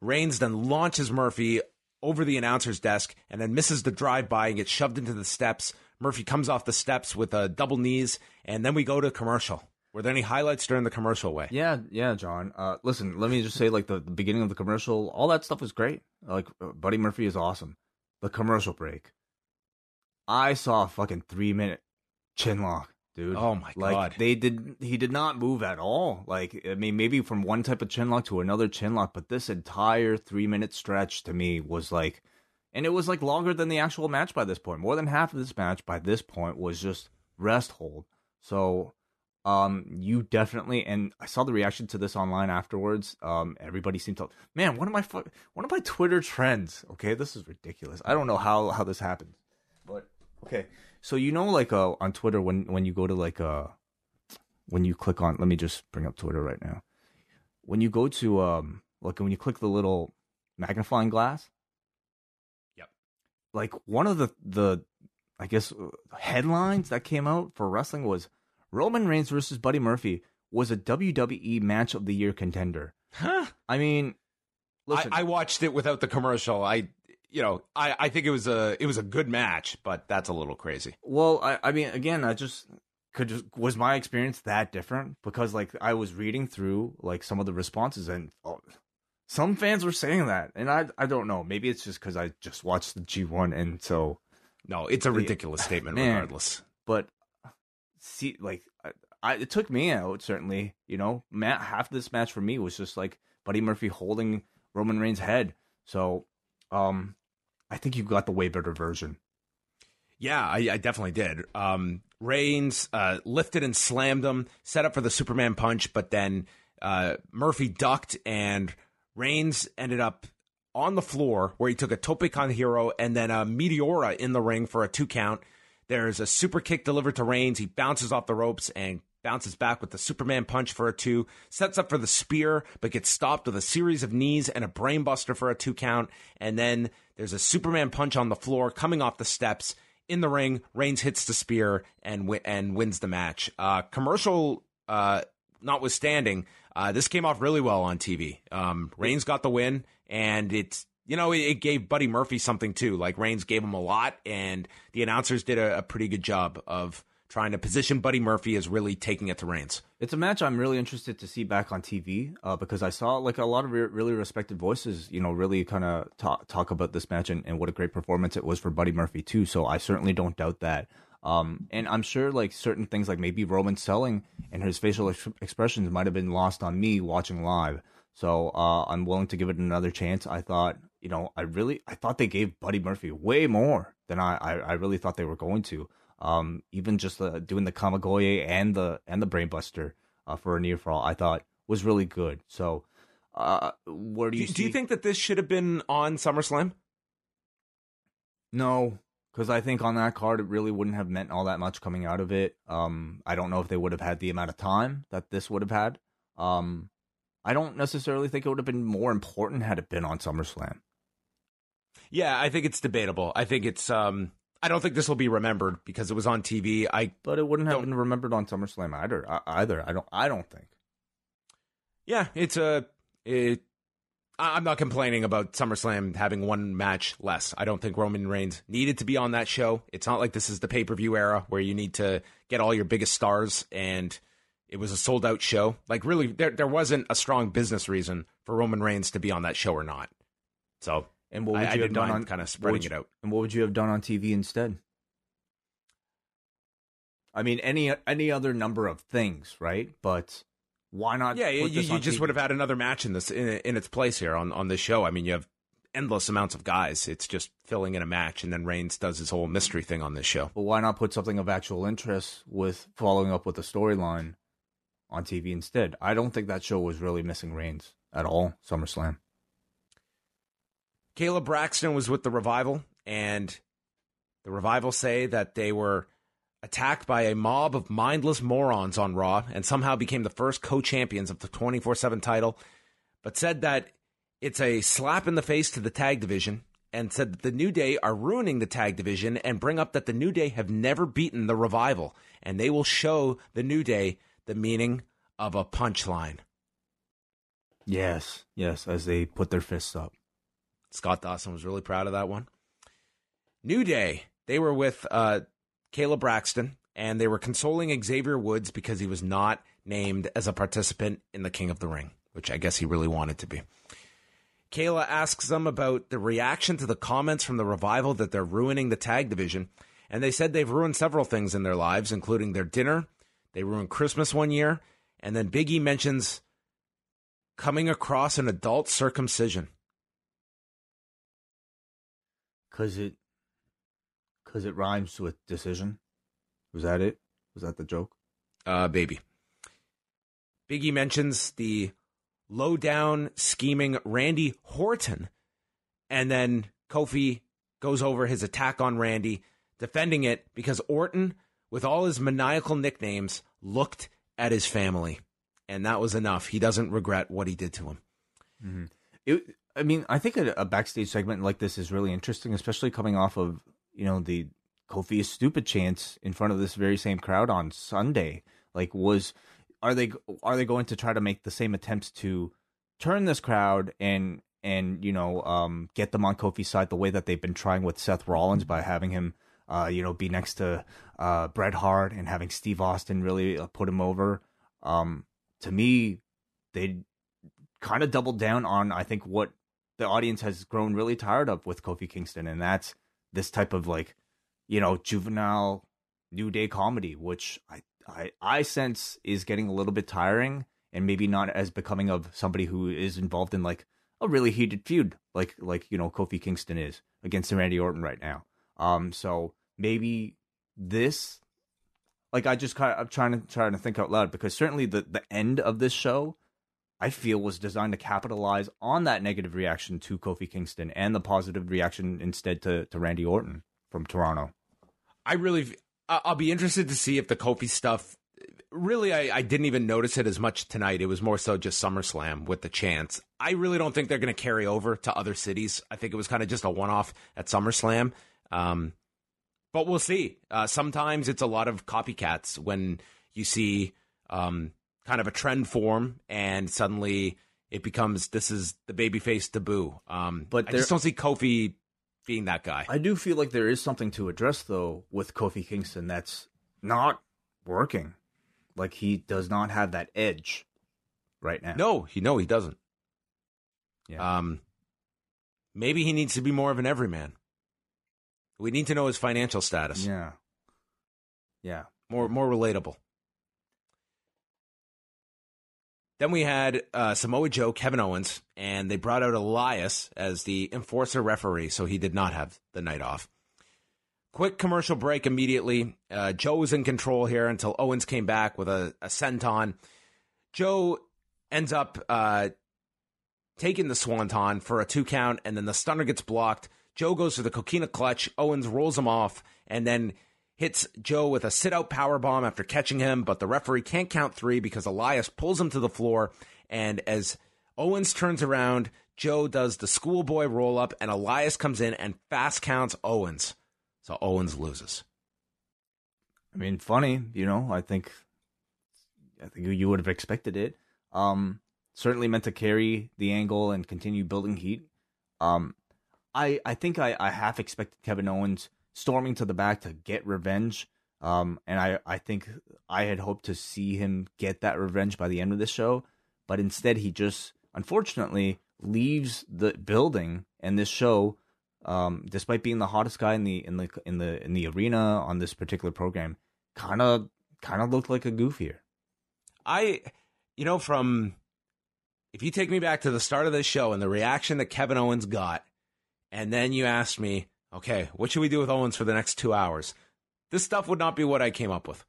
Speaker 3: Reigns then launches Murphy over the announcer's desk and then misses the drive by and gets shoved into the steps. Murphy comes off the steps with a double knees, and then we go to commercial. Were there any highlights during the commercial Wai?
Speaker 1: Yeah, yeah, John. Uh, listen, let me just say, like the, the beginning of the commercial, all that stuff was great. Like uh, Buddy Murphy is awesome. The commercial break, I saw a fucking three minute chin lock, dude.
Speaker 3: Oh my
Speaker 1: like,
Speaker 3: god!
Speaker 1: They did. He did not move at all. Like I mean, maybe from one type of chin lock to another chin lock, but this entire three minute stretch to me was like, and it was like longer than the actual match by this point. More than half of this match by this point was just rest hold. So um you definitely and i saw the reaction to this online afterwards um everybody seemed to man one of my fu- one of my twitter trends okay this is ridiculous i don't know how how this happened but okay so you know like uh on twitter when when you go to like uh when you click on let me just bring up twitter right now when you go to um like when you click the little magnifying glass
Speaker 3: Yep.
Speaker 1: like one of the the i guess uh, headlines that came out for wrestling was Roman Reigns versus Buddy Murphy was a WWE match of the year contender.
Speaker 3: Huh?
Speaker 1: I mean, listen,
Speaker 3: I, I watched it without the commercial. I, you know, I, I think it was a it was a good match, but that's a little crazy.
Speaker 1: well, I, I mean, again, I just could just was my experience that different? Because like I was reading through like some of the responses and oh, some fans were saying that and I I don't know. Maybe it's just because I just watched the G1 and so
Speaker 3: no it's a ridiculous statement
Speaker 1: Man.
Speaker 3: regardless.
Speaker 1: But see like I, I it took me out certainly you know? Matt half this match for me was just like Buddy Murphy holding Roman Reigns head. So um I think you got the way better version
Speaker 3: Yeah, I, I definitely did. Um, Reigns uh, lifted and slammed him, set up for the Superman punch, but then uh, Murphy ducked, and Reigns ended up on the floor where he took a tope con hilo and then a meteora in the ring for a two count. There's a super kick delivered to Reigns. He bounces off the ropes and bounces back with the Superman punch for a two, sets up for the spear, but gets stopped with a series of knees and a brainbuster for a two count. And then there's a Superman punch on the floor coming off the steps. In the ring, Reigns hits the spear and and wins the match. Uh, commercial uh, notwithstanding, uh, this came off really well on TV. Um, Reigns got the win, and it's you know it, it gave Buddy Murphy something too. Like Reigns gave him a lot, and the announcers did a, a pretty good job of trying to position Buddy Murphy as really taking it to Reigns.
Speaker 1: It's a match I'm really interested to see back on TV uh, because I saw like a lot of re- really respected voices, you know, really kind of talk talk about this match and, and what a great performance it was for Buddy Murphy too. So I certainly don't doubt that. Um, and I'm sure like certain things like maybe Roman selling and his facial ex- expressions might have been lost on me watching live. So uh, I'm willing to give it another chance. I thought, you know, I really I thought they gave Buddy Murphy way more than I I, I really thought they were going to. Um, even just uh, doing the Kamigoye and the and the Brainbuster uh, for a near fall, I thought was really good. So, uh, where do
Speaker 3: Do
Speaker 1: you
Speaker 3: you, do you think that this should have been on SummerSlam?
Speaker 1: No, because I think on that card it really wouldn't have meant all that much coming out of it. Um, I don't know if they would have had the amount of time that this would have had. Um, I don't necessarily think it would have been more important had it been on SummerSlam.
Speaker 3: Yeah, I think it's debatable. I think it's um I don't think this will be remembered because it was on TV. I
Speaker 1: But it wouldn't have been remembered on SummerSlam either. Either I don't. I don't think.
Speaker 3: yeah, it's a. It, I'm not complaining about SummerSlam having one match less. I don't think Roman Reigns needed to be on that show. It's not like this is the pay-per-view era where you need to get all your biggest stars and it was a sold out show. Like really there there wasn't a strong business reason for Roman Reigns to be on that show or not. So
Speaker 1: And what would
Speaker 3: I, I
Speaker 1: you have done on
Speaker 3: kind of spreading it out.
Speaker 1: And what would you have done on TV instead? I mean, any any other number of things, right? But why not?
Speaker 3: Yeah, you, you just
Speaker 1: TV?
Speaker 3: would have had another match in this in, in its place here on, on this show. I mean, you have endless amounts of guys. It's just filling in a match, and then Reigns does his whole mystery thing on this show.
Speaker 1: But why not put something of actual interest with following up with a storyline on TV instead? I don't think that show was really missing Reigns at all. SummerSlam.
Speaker 3: Kayla Braxton was with the Revival, and the Revival say that they were attacked by a mob of mindless morons on Raw and somehow became the first co champions of the 24 7 title, but said that it's a slap in the face to the tag division and said that the New Day are ruining the tag division and bring up that the New Day have never beaten the Revival and they will show the New Day the meaning of a punchline.
Speaker 1: Yes, yes, as they put their fists up.
Speaker 3: Scott Dawson was really proud of that one. New Day, they were with uh, Kayla Braxton, and they were consoling Xavier Woods because he was not named as a participant in the King of the Ring, which I guess he really wanted to be. Kayla asks them about the reaction to the comments from the revival that they're ruining the tag division, and they said they've ruined several things in their lives, including their dinner. They ruined Christmas one year, and then Biggie mentions coming across an adult circumcision.
Speaker 1: Cause it, cause it rhymes with decision. Was that it? Was that the joke?
Speaker 3: uh, baby. Biggie mentions the low down scheming Randy Orton, and then Kofi goes over his attack on Randy, defending it because Orton, with all his maniacal nicknames, looked at his family, and that was enough. He doesn't regret what he did to him.
Speaker 1: It, I mean, I think a, a backstage segment like this is really interesting, especially coming off of you know the Kofi is stupid chance in front of this very same crowd on Sunday. Like, was are they are they going to try to make the same attempts to turn this crowd and and you know um, get them on Kofi's side the way that they've been trying with Seth Rollins by having him uh, you know, be next to uh, Bret Hart and having Steve Austin really uh, put him over. Um, to me, they kind of doubled down on I think what the audience has grown really tired of with Kofi Kingston, and that's this type of like, you know, juvenile new day comedy, which I I, I sense is getting a little bit tiring and maybe not as becoming of somebody who is involved in like a really heated feud like like you know Kofi Kingston is against Randy Orton right now. Um, so maybe this, like, I just kind of I'm trying to trying to think out loud because certainly the the end of this show, I feel was designed to capitalize on that negative reaction to Kofi Kingston and the positive reaction instead to to Randy Orton from Toronto.
Speaker 3: I really, I'll be interested to see if the Kofi stuff. Really, I, I didn't even notice it as much tonight. It was more so just SummerSlam with the chance. I really don't think they're going to carry over to other cities. I think it was kind of just a one off at SummerSlam. Um, but we'll see. Uh, sometimes it's a lot of copycats when you see um, kind of a trend form and suddenly it becomes this is the babyface taboo. Um,
Speaker 1: But
Speaker 3: I
Speaker 1: there-
Speaker 3: just don't see Kofi being that guy.
Speaker 1: I do feel like there is something to address though with Kofi Kingston that's not working. Like he does not have that edge right now.
Speaker 3: no, he no, he doesn't.
Speaker 1: Yeah.
Speaker 3: Um, maybe he needs to be more of an everyman. We need to know his financial status.
Speaker 1: Yeah. Yeah.
Speaker 3: More more relatable. Then we had uh, Samoa Joe, Kevin Owens, and they brought out Elias as the enforcer referee, so he did not have the night off. Quick commercial break immediately. Uh, Joe was in control here until Owens came back with a, a senton. Joe ends up uh, taking the swanton for a two count, and then the stunner gets blocked. Joe goes for the coquina clutch. Owens rolls him off, and then hits Joe with a sit out power bomb after catching him, but the referee can't count three because Elias pulls him to the floor. And as Owens turns around, Joe does the schoolboy roll up, and Elias comes in and fast counts Owens. So Owens loses.
Speaker 1: I mean, funny, you know. I think, I think you would have expected it. Um, certainly meant to carry the angle and continue building heat. Um, I I think I, I half expected Kevin Owens storming to the back to get revenge. Um, and I I think I had hoped to see him get that revenge by the end of the show, but instead he just unfortunately leaves the building and this show um, despite being the hottest guy in the in the in the in the arena on this particular program, kind of kind of looked like a goofier.
Speaker 3: I, you know, from if you take me back to the start of this show and the reaction that Kevin Owens got, and then you asked me, okay, what should we do with Owens for the next two hours? This stuff would not be what I came up with.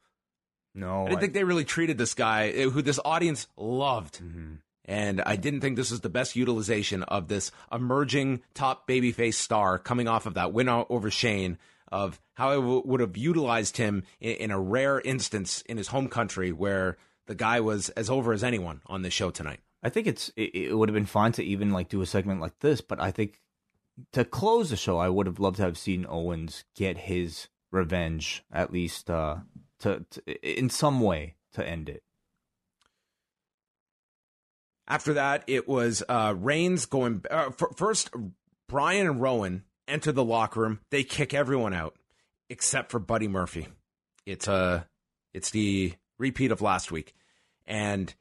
Speaker 1: No,
Speaker 3: I didn't think they really treated this guy, eh, who this audience loved.
Speaker 1: Mhm.
Speaker 3: And I didn't think this was the best utilization of this emerging top babyface star coming off of that win over Shane, of how I w- would have utilized him in, in a rare instance in his home country where the guy was as over as anyone on this show tonight.
Speaker 1: I think it's it, it would have been fine to even like do a segment like this, but I think to close the show, I would have loved to have seen Owens get his revenge at least uh, to, to in some way to end it.
Speaker 3: After that, it was uh, Reigns going. Uh, f- first, Bryan and Rowan enter the locker room. They kick everyone out except for Buddy Murphy. It's uh, it's the repeat of last week, and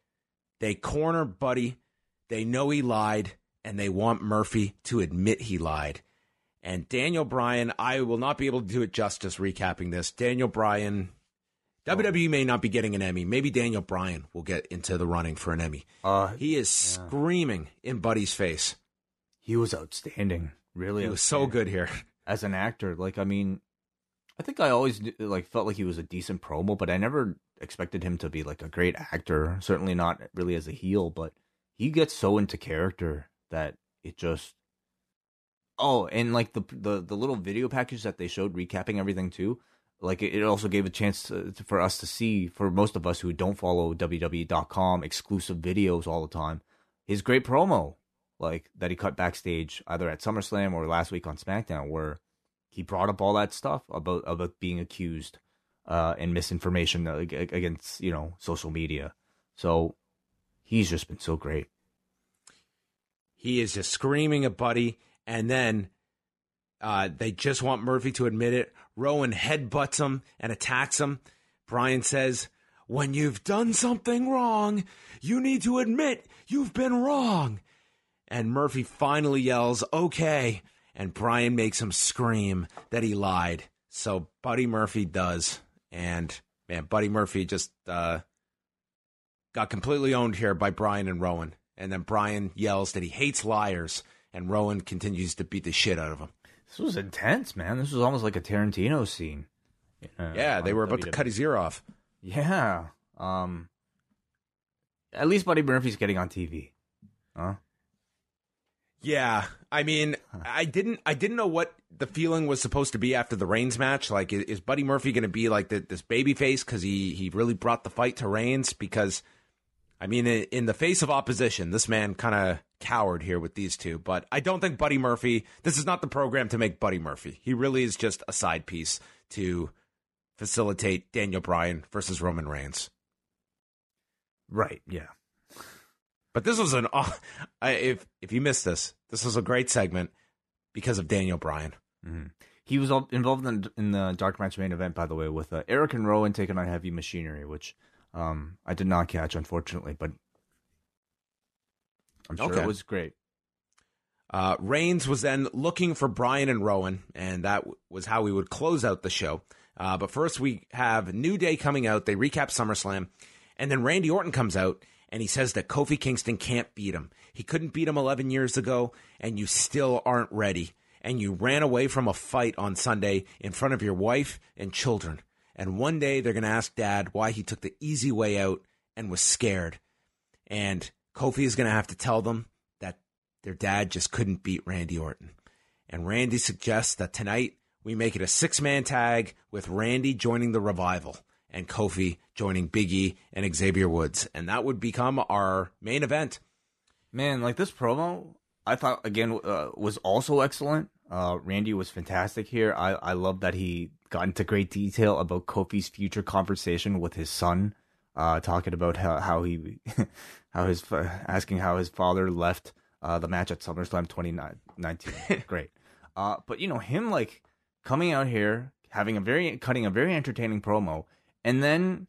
Speaker 3: they corner Buddy. They know he lied, and they want Murphy to admit he lied. And Daniel Bryan, I will not be able to do it justice recapping this. Daniel Bryan, WWE may not be getting an Emmy. Maybe Daniel Bryan will get into the running for an Emmy.
Speaker 1: Uh,
Speaker 3: He is screaming in Buddy's face.
Speaker 1: he was outstanding, really.
Speaker 3: He was so good here.
Speaker 1: as an actor. Like, I mean, I think I always like felt like he was a decent promo, but I never expected him to be like a great actor. Certainly not really as a heel, but he gets so into character that it just. Oh, and like the the the little video package that they showed recapping everything too, like it, also gave a chance to, to- for us to see for most of us who don't follow WWE.com exclusive videos all the time, his great promo like that he cut backstage either at SummerSlam or last week on SmackDown, where he brought up all that stuff about about being accused uh, and misinformation ag- against you know social media. So he's just been so great.
Speaker 3: He is just screaming at Buddy, and then Uh, they just want Murphy to admit it. Rowan headbutts him and attacks him. Bryan says, When you've done something wrong, you need to admit you've been wrong. And Murphy finally yells, Okay. And Bryan makes him scream that he lied. So Buddy Murphy does. And man, Buddy Murphy just uh, got completely owned here by Bryan and Rowan. And then Bryan yells that he hates liars, and Rowan continues to beat the shit out of him.
Speaker 1: This was intense, man. This was almost like a Tarantino scene.
Speaker 3: Yeah, they were about WWE. to cut his ear off.
Speaker 1: Yeah. Um. At least Buddy Murphy's getting on TV. Huh?
Speaker 3: Yeah, I mean, I didn't, I didn't know what the feeling was supposed to be after the Reigns match. Like, is Buddy Murphy going to be like the, this baby face because he he really brought the fight to Reigns? Because, I mean, in the face of opposition, this man kind of cowered here with these two. But I don't think Buddy Murphy. This is not the program to make Buddy Murphy. He really is just a side piece to facilitate Daniel Bryan versus Roman Reigns.
Speaker 1: Right. Yeah.
Speaker 3: But this was an if if you missed this, this was a great segment because of Daniel Bryan.
Speaker 1: Mm-hmm. He was involved in, in, the dark match main event, by the way, with uh, Eric and Rowan taking on Heavy Machinery, which um, I did not catch, unfortunately, but I'm sure okay. it was great.
Speaker 3: Uh, Reigns was then looking for Bryan and Rowan, and that w- was how we would close out the show. Uh, but first, we have New Day coming out. They recap SummerSlam, and then Randy Orton comes out and he says that Kofi Kingston can't beat him. He couldn't beat him 11 years ago, and you still aren't ready. And you ran away from a fight on Sunday in front of your wife and children. And one day they're going to ask dad why he took the easy way out and was scared. And Kofi is going to have to tell them that their dad just couldn't beat Randy Orton. And Randy suggests that tonight we make it a six man tag with Randy joining the revival and Kofi joining Big E and Xavier Woods. And that would become our main event.
Speaker 1: Man, like this promo, I thought again uh, was also excellent. Uh, Randy was fantastic here. I, I love that he got into great detail about Kofi's future conversation with his son, uh, talking about how, how he, how his, asking how his father left uh, the match at SummerSlam 2019. great. Uh, but you know, him like coming out here, having a very, cutting a very entertaining promo, and then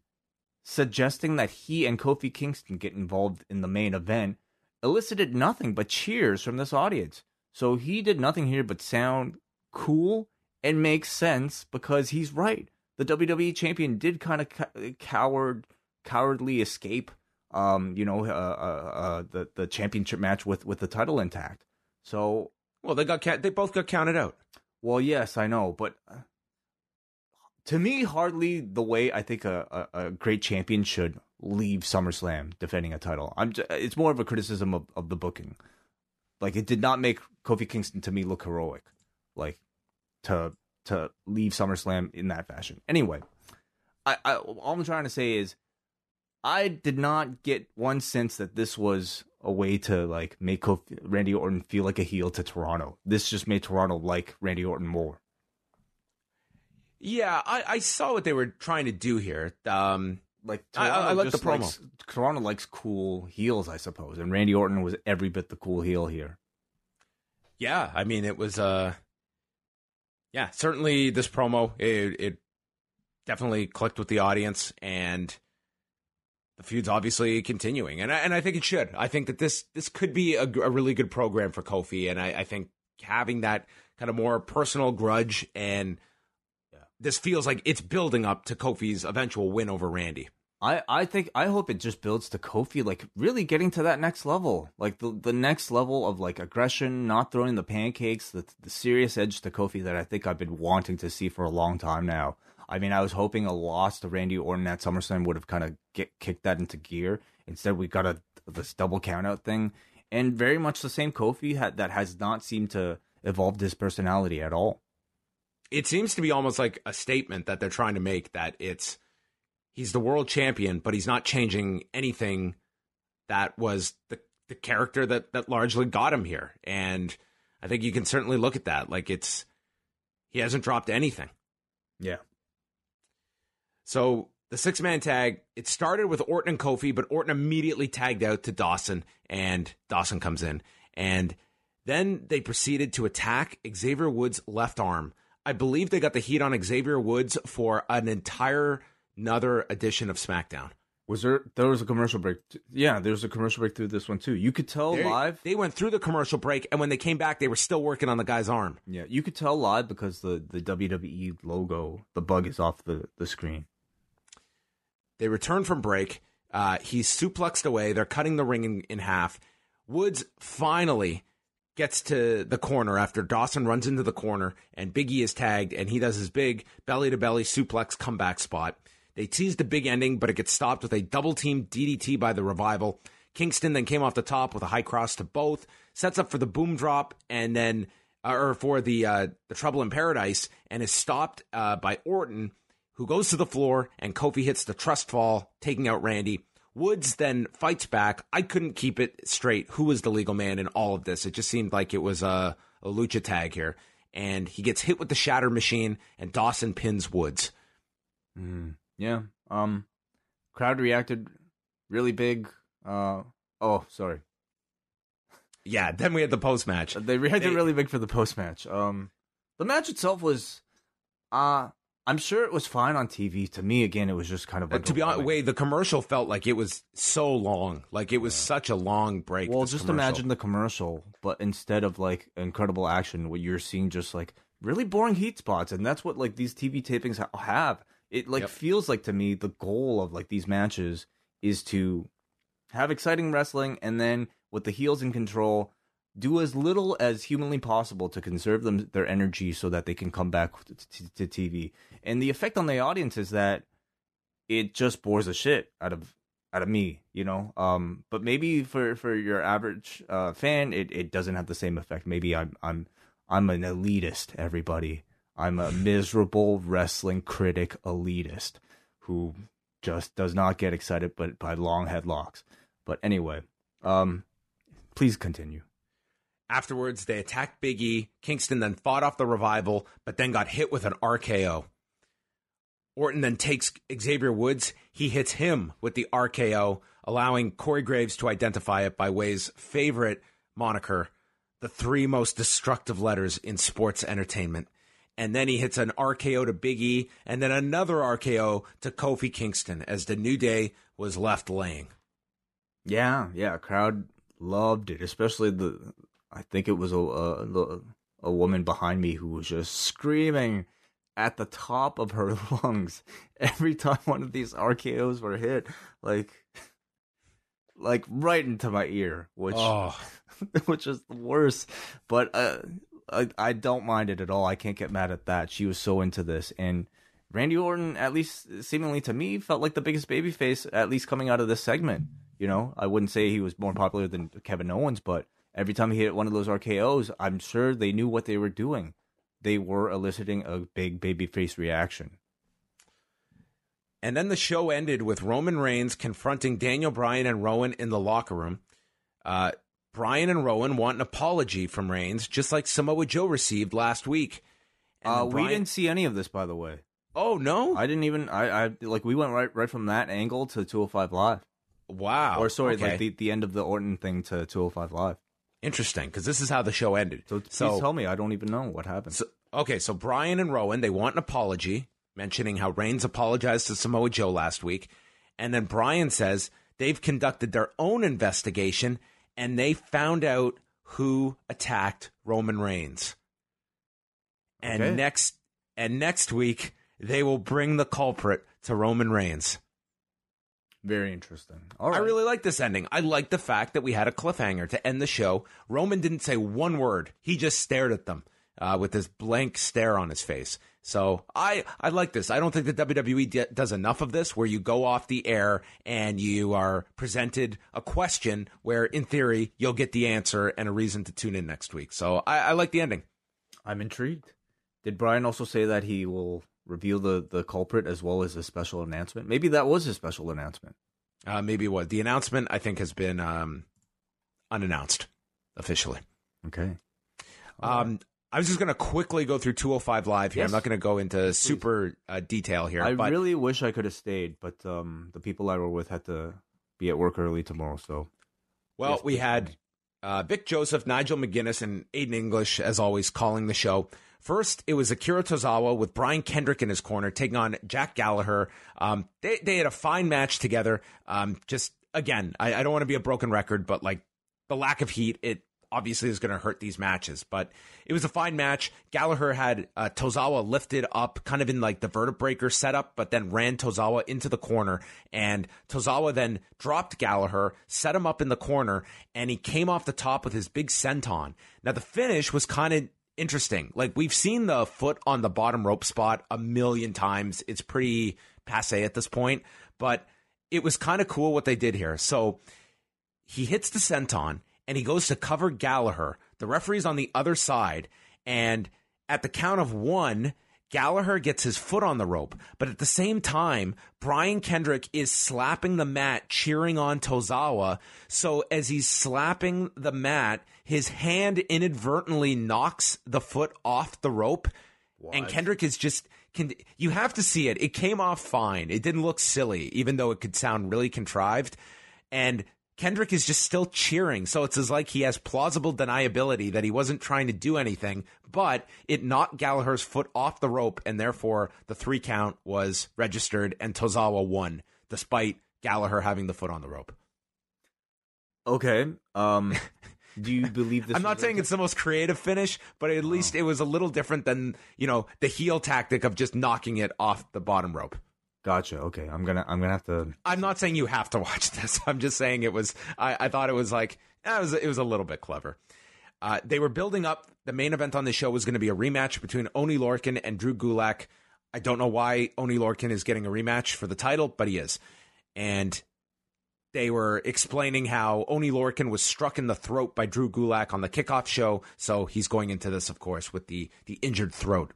Speaker 1: suggesting that he and Kofi Kingston get involved in the main event elicited nothing but cheers from this audience. So he did nothing here but sound cool and make sense because he's right. The WWE champion did kind of coward cowardly escape um you know uh, uh, uh, the the championship match with with the title intact. So
Speaker 3: well they got they both got counted out.
Speaker 1: Well, yes, I know, but uh, to me, hardly the way I think a, a, a, great champion should leave SummerSlam defending a title. I'm just, it's more of a criticism of, of the booking. Like it did not make Kofi Kingston to me look heroic, like to to leave SummerSlam in that fashion. Anyway, I, I all I'm trying to say is I did not get one sense that this was a way to like make Kofi, Randy Orton feel like a heel to Toronto. This just made Toronto like Randy Orton more.
Speaker 3: Yeah, I, I saw what they were trying to do here. Um,
Speaker 1: like Toronto I, I like the promo. Likes, Toronto likes cool heels, I suppose, and Randy Orton was every bit the cool heel here.
Speaker 3: Yeah, I mean it was. uh Yeah, certainly this promo it, it definitely clicked with the audience, and the feud's obviously continuing, and I, and I think it should. I think that this this could be a, a really good program for Kofi, and I, I think having that kind of more personal grudge and this feels like it's building up to Kofi's eventual win over Randy.
Speaker 1: I, I think I hope it just builds to Kofi like really getting to that next level, like the the next level of like aggression, not throwing the pancakes, the the serious edge to Kofi that I think I've been wanting to see for a long time now. I mean, I was hoping a loss to Randy Orton at SummerSlam would have kind of get kicked that into gear. Instead, we got a this double countout thing, and very much the same Kofi had, that has not seemed to evolve his personality at all
Speaker 3: it seems to be almost like a statement that they're trying to make that it's he's the world champion, but he's not changing anything that was the the character that that largely got him here. And I think you can certainly look at that. Like it's he hasn't dropped anything.
Speaker 1: Yeah.
Speaker 3: So the six man tag, it started with Orton and Kofi, but Orton immediately tagged out to Dawson, and Dawson comes in. And Then they proceeded to attack Xavier Woods' left arm. I believe they got the heat on Xavier Woods for an entire another edition of SmackDown.
Speaker 1: Was there? There was a commercial break. Yeah, there was a commercial break through this one too. You could tell
Speaker 3: They-
Speaker 1: live.
Speaker 3: They went through the commercial break, and when they came back, they were still working on the guy's arm.
Speaker 1: Yeah, you could tell live because the the WWE logo, the bug is off the the screen.
Speaker 3: They return from break. Uh, he's suplexed away. They're cutting the ring in, in half. Woods finally gets to the corner after Dawson runs into the corner and Biggie is tagged and he does his big belly to belly suplex comeback spot. They teased the big ending, but it gets stopped with a double team DDT by the revival. Kingston then came off the top with a high cross to both, sets up for the boom drop, and then uh, or for the uh, the trouble in paradise, and is stopped uh, by Orton, who goes to the floor, and Kofi hits the trust fall, taking out Randy. Woods then fights back. I couldn't keep it straight. Who was the legal man in all of this? It just seemed like it was a, a lucha tag here. And he gets hit with the shatter machine, and Dawson pins Woods.
Speaker 1: Mm, yeah. Um, crowd reacted really big. Uh, oh, sorry.
Speaker 3: Yeah, then we had the post match.
Speaker 1: They reacted
Speaker 3: They-
Speaker 1: really big for the post match. Um, the match itself was, uh, I'm sure it was fine on TV. To me, again, it was just kind of
Speaker 3: Uh, to be honest, wait, the commercial felt like it was so long. Like it was such a long break.
Speaker 1: Well, just
Speaker 3: commercial.
Speaker 1: imagine the commercial, but instead of like incredible action, what you're seeing just like really boring heat spots, and that's what like these TV tapings ha- have. It like
Speaker 3: Yep.
Speaker 1: feels like to me the goal of like these matches is to have exciting wrestling, and then with the heels in control, do as little as humanly possible to conserve them their energy so that they can come back to, to, to TV. And the effect on the audience is that it just bores the shit out of out of me, you know. Um, but maybe for for your average uh, fan, it, it doesn't have the same effect. Maybe I'm I'm I'm an elitist. Everybody, I'm a miserable wrestling critic elitist who just does not get excited, but by long headlocks. But anyway, um, please continue.
Speaker 3: Afterwards, they attacked Big E. Kingston then fought off the revival, but then got hit with an RKO. Orton then takes Xavier Woods. He hits him with the RKO, allowing Corey Graves to identify it by Wai's favorite moniker, the three most destructive letters in sports entertainment. And then he hits an RKO to Big E, and then another RKO to Kofi Kingston as the New Day was left laying.
Speaker 1: Yeah, yeah, crowd loved it, especially the. I think it was a a, a woman behind me who was just screaming at the top of her lungs every time one of these RKO's were hit, like, like right into my ear, which
Speaker 3: Oh.
Speaker 1: which is the worst. But uh, I I don't mind it at all. I can't get mad at that. She was so into this, and Randy Orton, at least seemingly to me, felt like the biggest babyface, at least coming out of this segment. You know, I wouldn't say he was more popular than Kevin Owens, but every time he hit one of those RKO's, I'm sure they knew what they were doing. They were eliciting a big babyface reaction.
Speaker 3: And then the show ended with Roman Reigns confronting Daniel Bryan and Rowan in the locker room. Uh, Bryan and Rowan want an apology from Reigns, just like Samoa Joe received last week. And
Speaker 1: Uh,
Speaker 3: then
Speaker 1: we didn't see any of this, by the way.
Speaker 3: Oh no!
Speaker 1: I didn't even. I, I like we went right right from that angle to 205 Live,
Speaker 3: wow.
Speaker 1: or sorry,
Speaker 3: okay.
Speaker 1: like the, the end of the Orton thing to 205 Live.
Speaker 3: interesting because this is how the show ended.
Speaker 1: So please tell me, I don't even know what happened.
Speaker 3: So, okay, so Bryan and Rowan, they want an apology, mentioning how Reigns apologized to Samoa Joe last week. And then Bryan says they've conducted their own investigation and they found out who attacked Roman Reigns. And
Speaker 1: Okay.
Speaker 3: next and next week they will bring the culprit to Roman Reigns.
Speaker 1: Very interesting. All
Speaker 3: I really like this ending. I like the fact that we had a cliffhanger to end the show. Roman didn't say one word. He just stared at them uh, with this blank stare on his face. So I I like this. I don't think the WWE d- does enough of this, where you go off the air and you are presented a question where, in theory, you'll get the answer and a reason to tune in next week. So I, I like the ending.
Speaker 1: I'm intrigued. Did Bryan also say that he will reveal the, the culprit as well as a special announcement? Maybe that was a special announcement.
Speaker 3: Uh, maybe what the announcement I think has been um, unannounced officially.
Speaker 1: Okay.
Speaker 3: Um, I was just going to quickly go through 205 Live here.
Speaker 1: Yes.
Speaker 3: I'm not going to go into super uh, detail here.
Speaker 1: I
Speaker 3: but
Speaker 1: really wish I could have stayed, but um, the people I were with had to be at work early tomorrow. So
Speaker 3: well,
Speaker 1: yes,
Speaker 3: we had Uh, Vic Joseph, Nigel McGuinness, and Aiden English, as always, calling the show. First, it was Akira Tozawa with Brian Kendrick in his corner taking on Jack Gallagher. Um, they, they had a fine match together. Um, just, again, I, I don't want to be a broken record, but like the lack of heat, it obviously is going to hurt these matches. But it was a fine match. Gallagher had uh, Tozawa lifted up kind of in like the vertebraker setup, but then ran Tozawa into the corner. And Tozawa then dropped Gallagher, set him up in the corner, and he came off the top with his big senton. Now, the finish was kind of interesting. Like we've seen the foot on the bottom rope spot a million times. It's pretty passe at this point, but it was kind of cool what they did here. So he hits the senton and he goes to cover Gallagher. The referee's on the other side, and at the count of one, Gallagher gets his foot on the rope, but at the same time, Brian Kendrick is slapping the mat, cheering on Tozawa. So as he's slapping the mat, his hand inadvertently knocks the foot off the rope, what? and Kendrick is just. Can, you have to see it. It came off fine. It didn't look silly, even though it could sound really contrived. And Kendrick is just still cheering. So it's as like he has plausible deniability that he wasn't trying to do anything, but it knocked Gallagher's foot off the rope, and therefore the three count was registered, and Tozawa won, despite Gallagher having the foot on the rope.
Speaker 1: Okay. Um, do you believe this?
Speaker 3: I'm not saying it's the most creative finish, but at least oh. it was a little different than you know the heel tactic of just knocking it off the bottom rope.
Speaker 1: Gotcha. Okay, I'm gonna I'm gonna have to.
Speaker 3: I'm not saying you have to watch this. I'm just saying it was. I, I thought it was like eh, it was it was a little bit clever. Uh, they were building up. The main event on the show was going to be a rematch between Oni Lorcan and Drew Gulak. I don't know why Oni Lorcan is getting a rematch for the title, but he is. And they were explaining how Oni Lorcan was struck in the throat by Drew Gulak on the kickoff show, so he's going into this, of course, with the the injured throat.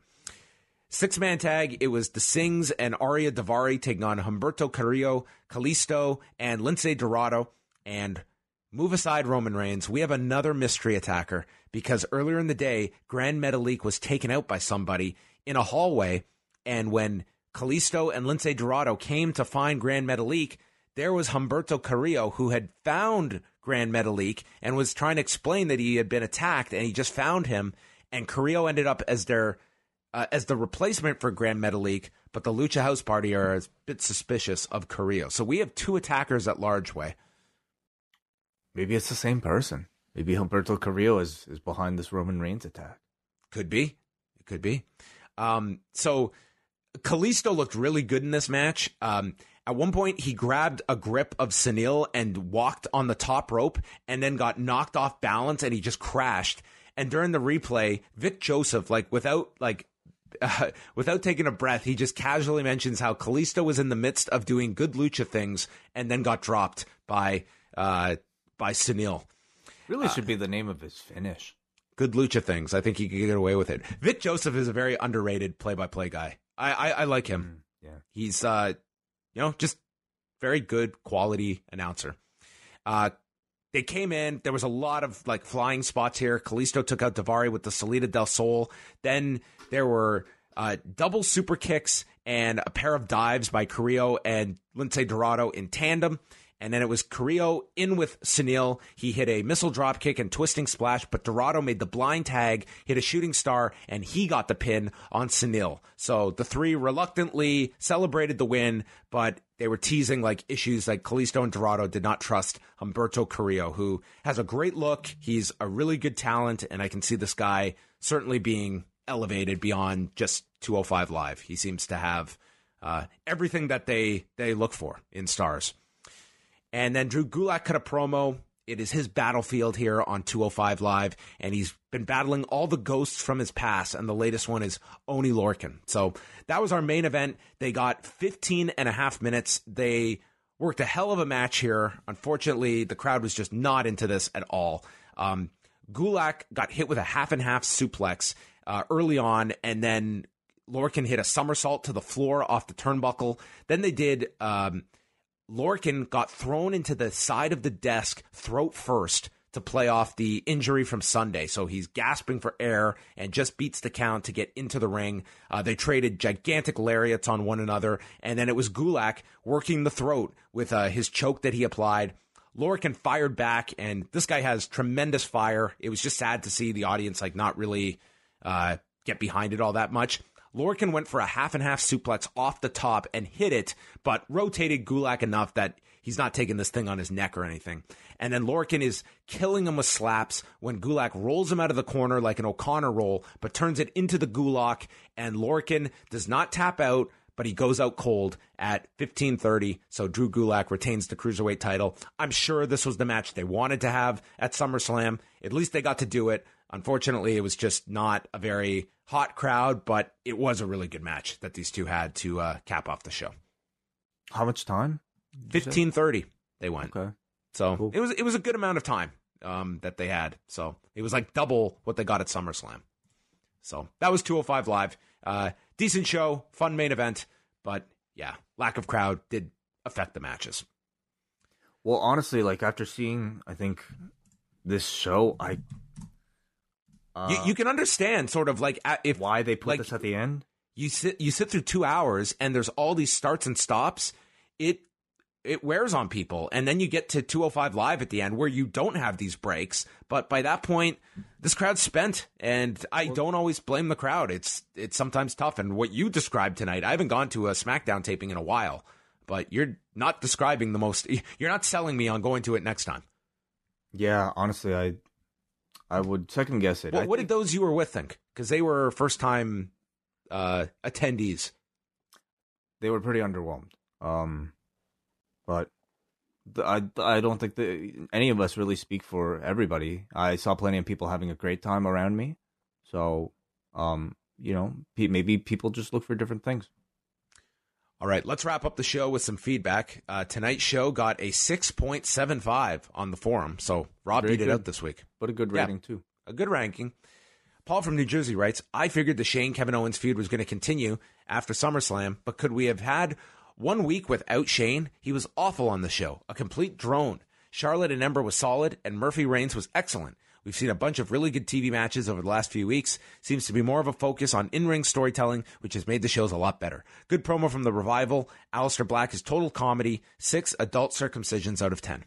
Speaker 3: Six man tag, it was the Singhs and Ariya Daivari taking on Humberto Carrillo, Kalisto, and Lince Dorado. And move aside Roman Reigns, we have another mystery attacker because earlier in the day, Gran Metalik was taken out by somebody in a hallway. And when Kalisto and Lince Dorado came to find Gran Metalik, there was Humberto Carrillo who had found Gran Metalik and was trying to explain that he had been attacked and he just found him. And Carrillo ended up as their uh, as the replacement for Gran Metalik, but the Lucha House Party are a bit suspicious of Carrillo. So we have two attackers at large Wai.
Speaker 1: Maybe it's the same person. Maybe Humberto Carrillo is, is behind this Roman Reigns attack.
Speaker 3: Could be. It could be. Um, so Kalisto looked really good in this match. Um, at one point, he grabbed a grip of Sunil and walked on the top rope and then got knocked off balance and he just crashed. And during the replay, Vic Joseph, like without like uh, without taking a breath, he just casually mentions how Kalisto was in the midst of doing good lucha things and then got dropped by uh, by Sunil.
Speaker 1: Really should uh, be the name of his finish.
Speaker 3: Good lucha things. I think he could get away with it. Vic Joseph is a very underrated play-by-play guy. I I, I like him. Mm, yeah, he's uh, you know, just very good quality announcer. Uh, they came in. There was a lot of like flying spots here. Kalisto took out Daivari with the Salida del Sol. Then there were uh, double super kicks and a pair of dives by Carrillo and Lince Dorado in tandem. And then it was Carrillo in with Sunil. He hit a missile drop kick and twisting splash, but Dorado made the blind tag, hit a shooting star, and he got the pin on Sunil. So the three reluctantly celebrated the win, but they were teasing like issues like Kalisto and Dorado did not trust Humberto Carrillo, who has a great look. He's a really good talent, and I can see this guy certainly being elevated beyond just 205 Live. He seems to have uh, everything that they they look for in stars. And then Drew Gulak cut a promo. It is his battlefield here on 205 Live, and he's been battling all the ghosts from his past, and the latest one is Oni Lorcan. So that was our main event. They got 15 and a half minutes. They worked a hell of a match here. Unfortunately, the crowd was just not into this at all. Um, Gulak got hit with a half and half suplex, uh, early on, and then Lorcan hit a somersault to the floor off the turnbuckle. Then they did. Um, Lorcan got thrown into the side of the desk, throat first, to play off the injury from Sunday. So he's gasping for air and just beats the count to get into the ring. Uh, they traded gigantic lariats on one another, and then it was Gulak working the throat with uh, his choke that he applied. Lorcan fired back, and this guy has tremendous fire. It was just sad to see the audience like not really uh, get behind it all that much. Lorcan went for a half and half suplex off the top and hit it, but rotated Gulak enough that he's not taking this thing on his neck or anything. And then Lorcan is killing him with slaps when Gulak rolls him out of the corner like an O'Connor roll, but turns it into the Gulak. And Lorcan does not tap out, but he goes out cold at 15:30. So Drew Gulak retains the cruiserweight title. I'm sure this was the match they wanted to have at SummerSlam. At least they got to do it. Unfortunately, it was just not a very hot crowd, but it was a really good match that these two had to uh, cap off the show.
Speaker 1: How much time?
Speaker 3: 15:30 they went.
Speaker 1: Okay.
Speaker 3: So
Speaker 1: Cool.
Speaker 3: it was it was a good amount of time um, that they had. So it was like double what they got at SummerSlam. So that was 205 live. Uh, decent show, fun main event, but yeah, lack of crowd did affect the matches.
Speaker 1: Well, honestly, like after seeing, I think this show, I uh,
Speaker 3: you, you can understand sort of like if
Speaker 1: why they put
Speaker 3: like,
Speaker 1: this at the end.
Speaker 3: you sit you sit through two hours and there's all these starts and stops. It it wears on people, and then you get to 205 live at the end where you don't have these breaks. But by that point, this crowd's spent, and I don't always blame the crowd. It's it's sometimes tough. And what you described tonight, I haven't gone to a SmackDown taping in a while, but you're not describing the most. You're not selling me on going to it next time.
Speaker 1: Yeah, honestly, I I would second guess it.
Speaker 3: What, what
Speaker 1: think
Speaker 3: did those you were with think? Because they were first time uh, attendees.
Speaker 1: they were pretty underwhelmed. Um, but the, I I don't think that any of us really speak for everybody. I saw plenty of people having a great time around me, so um, you know, maybe people just look for different things.
Speaker 3: All right, let's wrap up the show with some feedback. Uh, tonight's show got a 6.75 on the forum, so Rob
Speaker 1: Very
Speaker 3: beat it out this week.
Speaker 1: But a good
Speaker 3: Yeah.
Speaker 1: rating too.
Speaker 3: A good ranking. Paul from New Jersey writes I figured the Shane Kevin Owens feud was going to continue after SummerSlam, but could we have had one week without Shane? He was awful on the show, a complete drone. Charlotte and Ember was solid, and Murphy Reigns was excellent. We've seen a bunch of really good TV matches over the last few weeks. Seems to be more of a focus on in ring storytelling, which has made the shows a lot better. Good promo from the revival. Aleister Black is total comedy. Six adult circumcisions out of ten.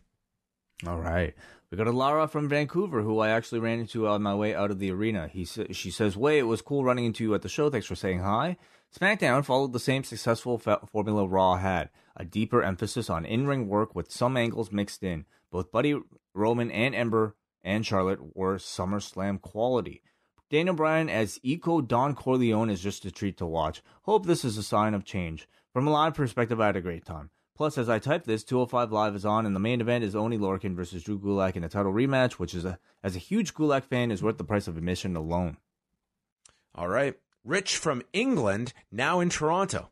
Speaker 1: All right. We got a Lara from Vancouver who I actually ran into on my way out of the arena. He sa- she says, "Wai, it was cool running into you at the show. Thanks for saying hi." SmackDown followed the same successful fa- formula Raw had, a deeper emphasis on in-ring work with some angles mixed in. Both Buddy Roman and Ember and Charlotte were SummerSlam quality. Daniel Bryan as Eco Don Corleone is just a treat to watch. Hope this is a sign of change. From a live perspective, I had a great time. Plus, as I type this, 205 Live is on, and the main event is Oni Lorcan versus Drew Gulak in a title rematch, which is a as a huge Gulak fan is worth the price of admission alone.
Speaker 3: All right. Rich from England, now in Toronto.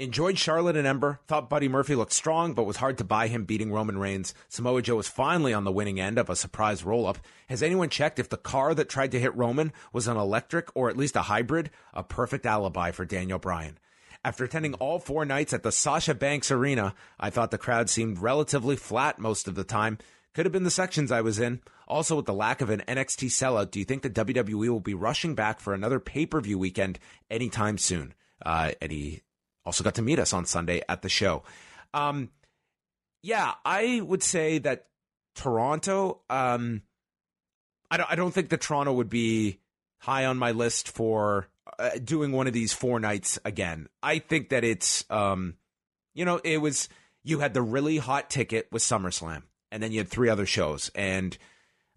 Speaker 3: Enjoyed Charlotte and Ember. Thought Buddy Murphy looked strong, but was hard to buy him beating Roman Reigns. Samoa Joe was finally on the winning end of a surprise roll up. Has anyone checked if the car that tried to hit Roman was an electric or at least a hybrid? A perfect alibi for Daniel Bryan. After attending all four nights at the Scotiabank Arena, I thought the crowd seemed relatively flat most of the time. Could have been the sections I was in. Also, with the lack of an NXT sellout, do you think the WWE will be rushing back for another pay per view weekend anytime soon? Uh, he also got to meet us on Sunday at the show. Um, yeah, I would say that Toronto. Um, I don't. I don't think that Toronto would be high on my list for uh, doing one of these four nights again. I think that it's, um, you know, it was you had the really hot ticket with SummerSlam, and then you had three other shows, and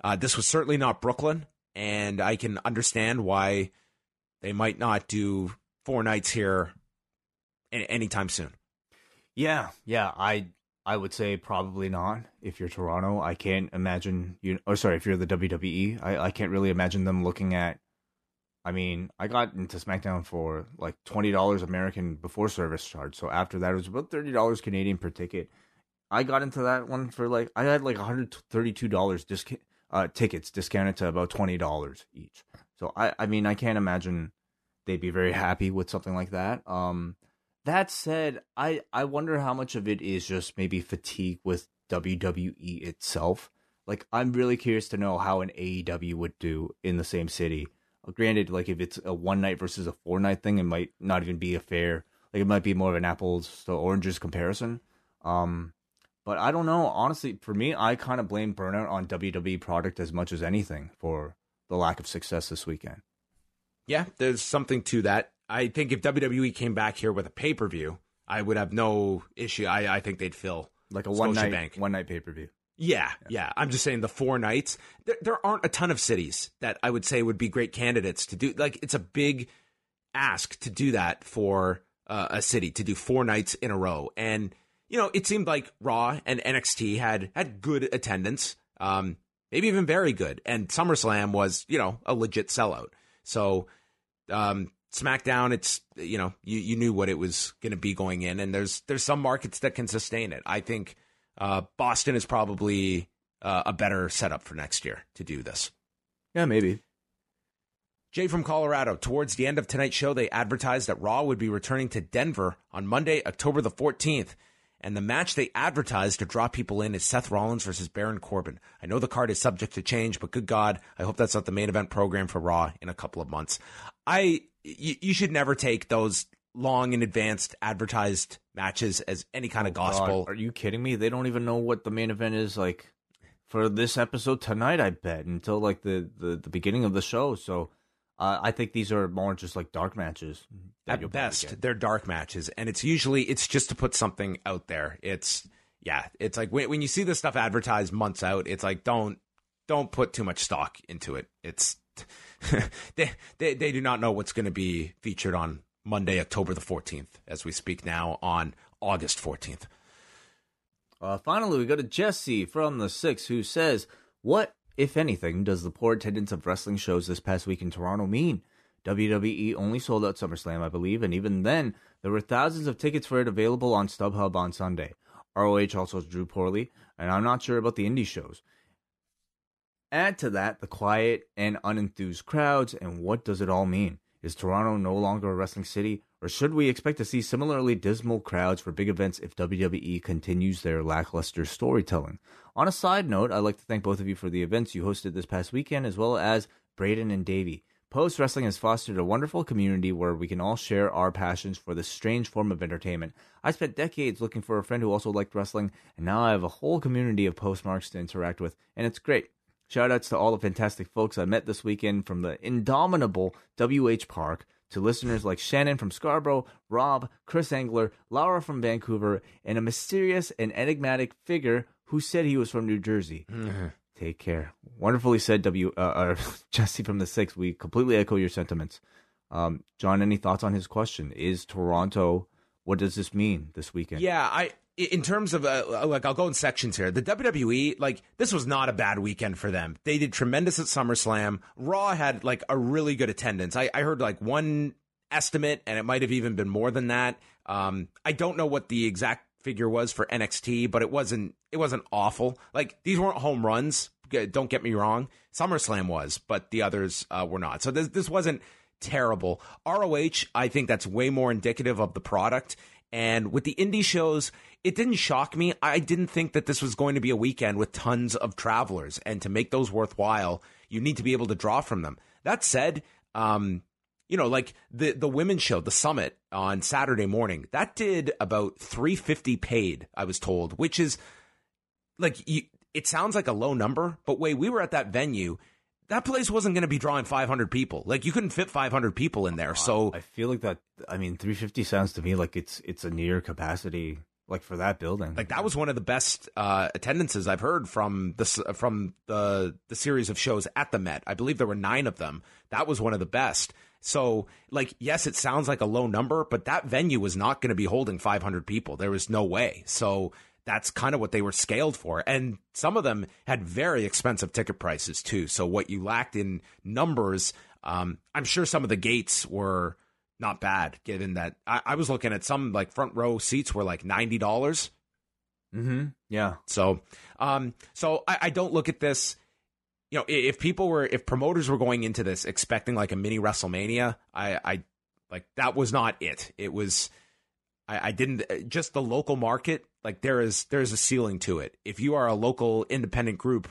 Speaker 3: uh, this was certainly not Brooklyn, and I can understand why they might not do four nights here anytime soon.
Speaker 1: Yeah, yeah, I I would say probably not. If you're Toronto, I can't imagine you. Or sorry, if you're the WWE, I I can't really imagine them looking at. I mean, I got into SmackDown for like twenty dollars American before service charge. So after that, it was about thirty dollars Canadian per ticket. I got into that one for like I had like one hundred thirty-two dollars uh, tickets discounted to about twenty dollars each. So I I mean I can't imagine they'd be very happy with something like that. Um, that said, I I wonder how much of it is just maybe fatigue with WWE itself. Like I'm really curious to know how an AEW would do in the same city. Uh, Granted, like if it's a one night versus a four night thing, it might not even be a fair. Like it might be more of an apples to oranges comparison. Um, But I don't know. Honestly, for me, I kind of blame burnout on WWE product as much as anything for the lack of success this weekend.
Speaker 3: Yeah, there's something to that. I think if WWE came back here with a pay per view, I would have no issue. I, I think they'd fill
Speaker 1: like a one night
Speaker 3: Bank.
Speaker 1: one night pay per view.
Speaker 3: Yeah, yeah, I'm just saying the four nights. There, there aren't a ton of cities that I would say would be great candidates to do. Like it's a big ask to do that for uh, a city to do four nights in a row, and you know it seemed like Raw and NXT had had good attendance, um, maybe even very good, and SummerSlam was you know a legit sellout. So um, SmackDown, it's you know you you knew what it was going to be going in, and there's there's some markets that can sustain it. I think uh, Boston is probably uh, a better setup for next year to do this.
Speaker 1: Yeah, maybe.
Speaker 3: Jay from Colorado. Towards the end of tonight's show, they advertised that Raw would be returning to Denver on Monday, October the 14th. And the match they advertised to draw people in is Seth Rollins versus Baron Corbin. I know the card is subject to change, but good God, I hope that's not the main event program for Raw in a couple of months. I, you, you should never take those long and advanced advertised matches as any kind of gospel.
Speaker 1: God, are you kidding me? They don't even know what the main event is like for this episode tonight. I bet until like the the, the beginning of the show. So uh, I think these are more just like dark matches.
Speaker 3: At best, they're dark matches, and it's usually it's just to put something out there. It's yeah, it's like when when you see this stuff advertised months out, it's like don't don't put too much stock into it. It's they, they they do not know what's going to be featured on Monday, October the 14th, as we speak now on August 14th.
Speaker 1: Uh, finally, we go to Jesse from the Six, who says, What, if anything, does the poor attendance of wrestling shows this past week in Toronto mean? WWE only sold out SummerSlam, I believe, and even then, there were thousands of tickets for it available on StubHub on Sunday. ROH also drew poorly, and I'm not sure about the indie shows. Add to that the quiet and unenthused crowds, and what does it all mean? Is Toronto no longer a wrestling city, or should we expect to see similarly dismal crowds for big events if WWE continues their lackluster storytelling? On a side note, I'd like to thank both of you for the events you hosted this past weekend, as well as Braden and Davey. Post Wrestling has fostered a wonderful community where we can all share our passions for this strange form of entertainment. I spent decades looking for a friend who also liked wrestling, and now I have a whole community of postmarks to interact with, and it's great. Shoutouts to all the fantastic folks I met this weekend from the indomitable WH Park to listeners like Shannon from Scarborough, Rob, Chris Angler, Laura from Vancouver, and a mysterious and enigmatic figure who said he was from New Jersey.
Speaker 3: Mm-hmm.
Speaker 1: Take care. Wonderfully said, W. Uh, uh, Jesse from the Six. We completely echo your sentiments. Um, John, any thoughts on his question? Is Toronto? What does this mean this weekend?
Speaker 3: Yeah, I in terms of uh, like I'll go in sections here. The WWE like this was not a bad weekend for them. They did tremendous at SummerSlam. Raw had like a really good attendance. I, I heard like one estimate, and it might have even been more than that. Um, I don't know what the exact figure was for NXT, but it wasn't it wasn't awful. Like these weren't home runs. Don't get me wrong. SummerSlam was, but the others uh, were not. So this this wasn't terrible. ROH, I think that's way more indicative of the product. And with the indie shows, it didn't shock me. I didn't think that this was going to be a weekend with tons of travelers. And to make those worthwhile, you need to be able to draw from them. That said, um, you know, like the the women's show, the summit on Saturday morning, that did about 350 paid, I was told, which is like you, it sounds like a low number, but wait, we were at that venue that place wasn't going to be drawing 500 people. Like you couldn't fit 500 people in there. So
Speaker 1: I feel like that. I mean, 350 sounds to me like it's it's a near capacity, like for that building.
Speaker 3: Like that was one of the best uh, attendances I've heard from the from the the series of shows at the Met. I believe there were nine of them. That was one of the best. So, like, yes, it sounds like a low number, but that venue was not going to be holding 500 people. There was no way. So that's kind of what they were scaled for. And some of them had very expensive ticket prices too. So what you lacked in numbers, um, I'm sure some of the gates were not bad given that I, I was looking at some like front row seats were like 90. dollars
Speaker 1: mm-hmm. Yeah.
Speaker 3: So, um, so I, I don't look at this you know, if people were, if promoters were going into this expecting like a mini WrestleMania, I, I like that was not it. It was, I, I didn't just the local market. Like there is there is a ceiling to it. If you are a local independent group,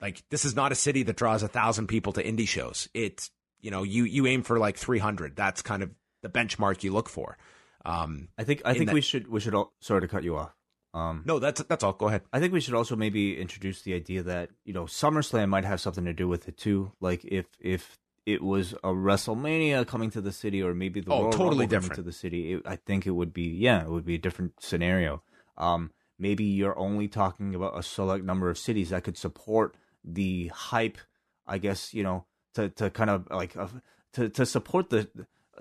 Speaker 3: like this is not a city that draws a thousand people to indie shows. It's you know you you aim for like three hundred. That's kind of the benchmark you look for. Um,
Speaker 1: I think I think that, we should we should all, sorry to cut you off. Um,
Speaker 3: No, that's that's all. Go ahead.
Speaker 1: I think we should also maybe introduce the idea that you know SummerSlam might have something to do with it too. Like if if it was a WrestleMania coming to the city, or maybe the
Speaker 3: Oh,
Speaker 1: Royal
Speaker 3: totally
Speaker 1: Rumble coming
Speaker 3: different.
Speaker 1: to the city, it, I think it would be yeah, it would be a different scenario. Um, maybe you're only talking about a select number of cities that could support the hype. I guess you know to to kind of like uh, to to support the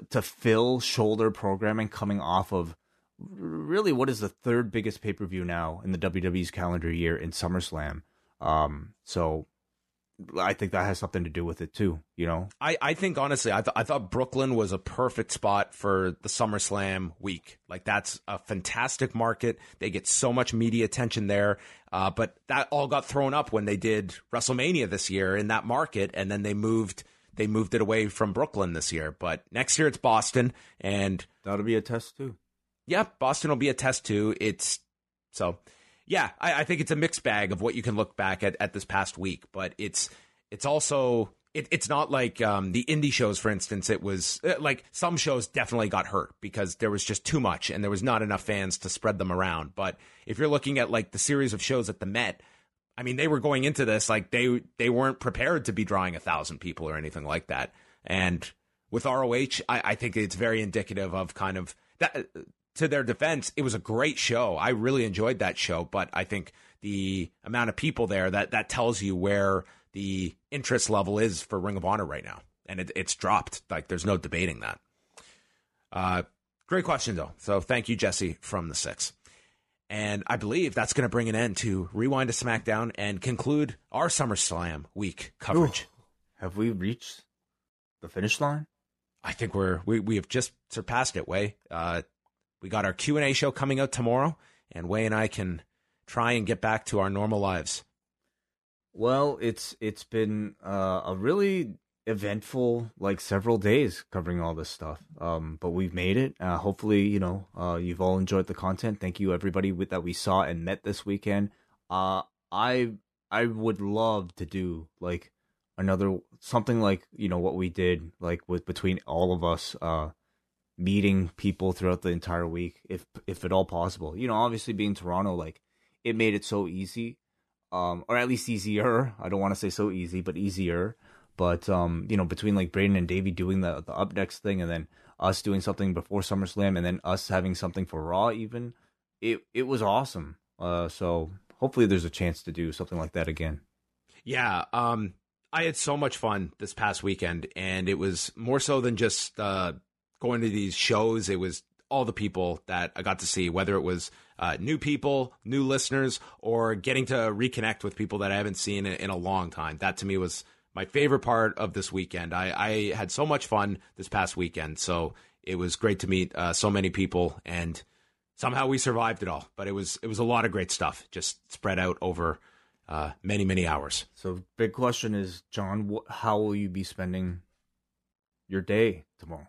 Speaker 1: to fill shoulder programming coming off of really what is the third biggest pay per view now in the WWE's calendar year in SummerSlam. Um, so I think that has something to do with it too. You know,
Speaker 3: I, I think honestly, I, th- I thought Brooklyn was a perfect spot for the SummerSlam week. Like that's a fantastic market. They get so much media attention there. Uh, but that all got thrown up when they did WrestleMania this year in that market, and then they moved they moved it away from Brooklyn this year. But next year it's Boston, and
Speaker 1: that'll be a test too.
Speaker 3: yeah, Boston will be a test too. It's so yeah, I, I think it's a mixed bag of what you can look back at at this past week, but it's it's also it, it's not like um, the indie shows, for instance. It was uh, like some shows definitely got hurt because there was just too much and there was not enough fans to spread them around. But if you're looking at like the series of shows at the Met, I mean, they were going into this like they they weren't prepared to be drawing a thousand people or anything like that. And with ROH, I, I think it's very indicative of kind of that. To their defense, it was a great show. I really enjoyed that show, but I think the amount of people there that that tells you where the interest level is for Ring of Honor right now, and it, it's dropped. Like there's no debating that. Uh, great question though. So thank you, Jesse from the six. And I believe that's going to bring an end to Rewind to SmackDown and conclude our SummerSlam week coverage.
Speaker 1: Have we reached the finish line?
Speaker 3: I think we're we, we have just surpassed it. Wai, uh, we got our Q and A show coming out tomorrow, and Wai and I can try and get back to our normal lives.
Speaker 1: Well, it's it's been uh, a really eventful like several days covering all this stuff. Um, but we've made it. Uh, hopefully, you know, uh, you've all enjoyed the content. Thank you everybody with that we saw and met this weekend. Uh, I I would love to do like another something like you know what we did like with between all of us uh meeting people throughout the entire week if if at all possible. You know obviously being toronto like it made it so easy um or at least easier. I don't want to say so easy but easier. But um you know between like braden and davey doing the the up next thing and then us doing something before summerslam and then us having something for raw even it it was awesome. Uh so hopefully there's a chance to do something like that again.
Speaker 3: Yeah, um, I had so much fun this past weekend, and it was more so than just uh, going to these shows. It was all the people that I got to see, whether it was uh, new people, new listeners, or getting to reconnect with people that I haven't seen in, in a long time. That to me was my favorite part of this weekend. I, I had so much fun this past weekend, so it was great to meet uh, so many people, and somehow we survived it all. But it was it was a lot of great stuff, just spread out over uh, many many hours.
Speaker 1: So, big question is, John, wh- how will you be spending your day tomorrow?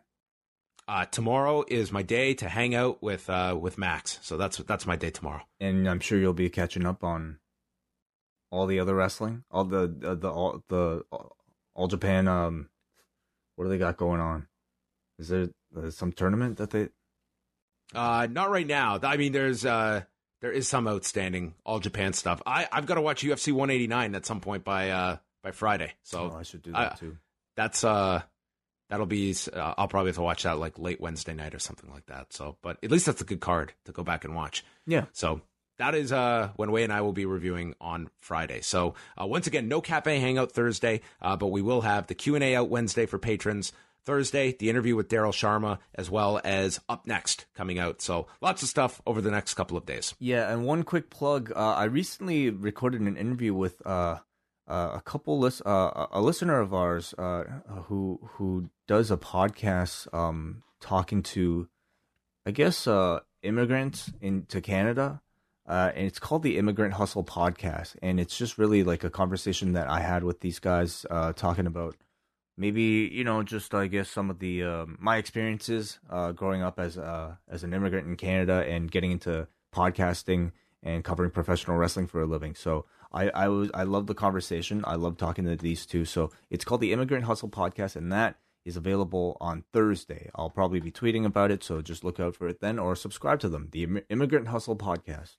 Speaker 3: Uh, tomorrow is my day to hang out with uh, with Max, so that's that's my day tomorrow.
Speaker 1: And I'm sure you'll be catching up on all the other wrestling, all the the the all, the all Japan. Um, what do they got going on? Is there uh, some tournament that they?
Speaker 3: Uh, not right now. I mean, there's uh, there is some outstanding All Japan stuff. I I've got to watch UFC 189 at some point by uh by Friday, so
Speaker 1: oh, I should do that
Speaker 3: I-
Speaker 1: too.
Speaker 3: that's uh that'll be uh, I'll probably have to watch that like late Wednesday night or something like that. So, but at least that's a good card to go back and watch.
Speaker 1: Yeah.
Speaker 3: So that is uh, when Wai and I will be reviewing on Friday. So uh, once again, no cafe hangout Thursday, uh, but we will have the Q and A out Wednesday for patrons. Thursday, the interview with Daryl Sharma, as well as up next coming out. So lots of stuff over the next couple of days.
Speaker 1: Yeah, and one quick plug. Uh, I recently recorded an interview with uh, a couple lis- uh, a listener of ours uh, who who does a podcast um, talking to, I guess, uh, immigrants into Canada. Uh, and it's called the Immigrant Hustle Podcast, and it's just really like a conversation that I had with these guys, uh, talking about maybe you know just I guess some of the um, my experiences growing up as as an immigrant in Canada and getting into podcasting and covering professional wrestling for a living. So I I was I love the conversation. I love talking to these two. So it's called the Immigrant Hustle Podcast, and that is available on Thursday. I'll probably be tweeting about it, so just look out for it then, or subscribe to them. The Imm- Immigrant Hustle Podcast.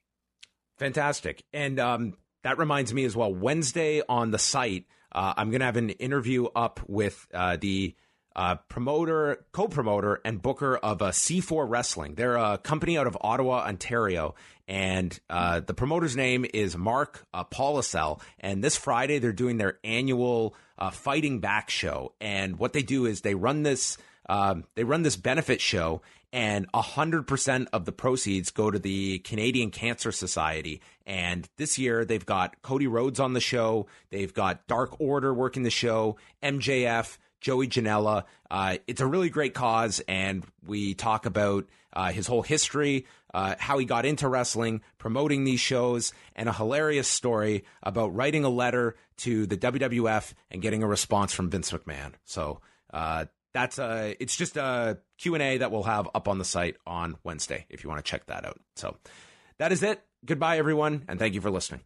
Speaker 3: Fantastic. And um, that reminds me as well. Wednesday on the site, uh, I'm going to have an interview up with uh, the uh, promoter, co-promoter, and booker of uh, C4 Wrestling. They're a company out of Ottawa, Ontario, and uh, the promoter's name is Mark uh. And this Friday, they're doing their annual uh, Fighting Back show. And what they do is they run this. Um, they run this benefit show, and 100% of the proceeds go to the Canadian Cancer Society. And this year, they've got Cody Rhodes on the show, they've got Dark Order working the show, MJF, Joey Janela. Uh, it's a really great cause, and we talk about uh, his whole history, uh, how he got into wrestling, promoting these shows, and a hilarious story about writing a letter to the WWF and getting a response from Vince McMahon. So uh, that's a, it's just a Q&A that we'll have up on the site on Wednesday if you want to check that out. So that is it. Goodbye, everyone, and thank you for listening.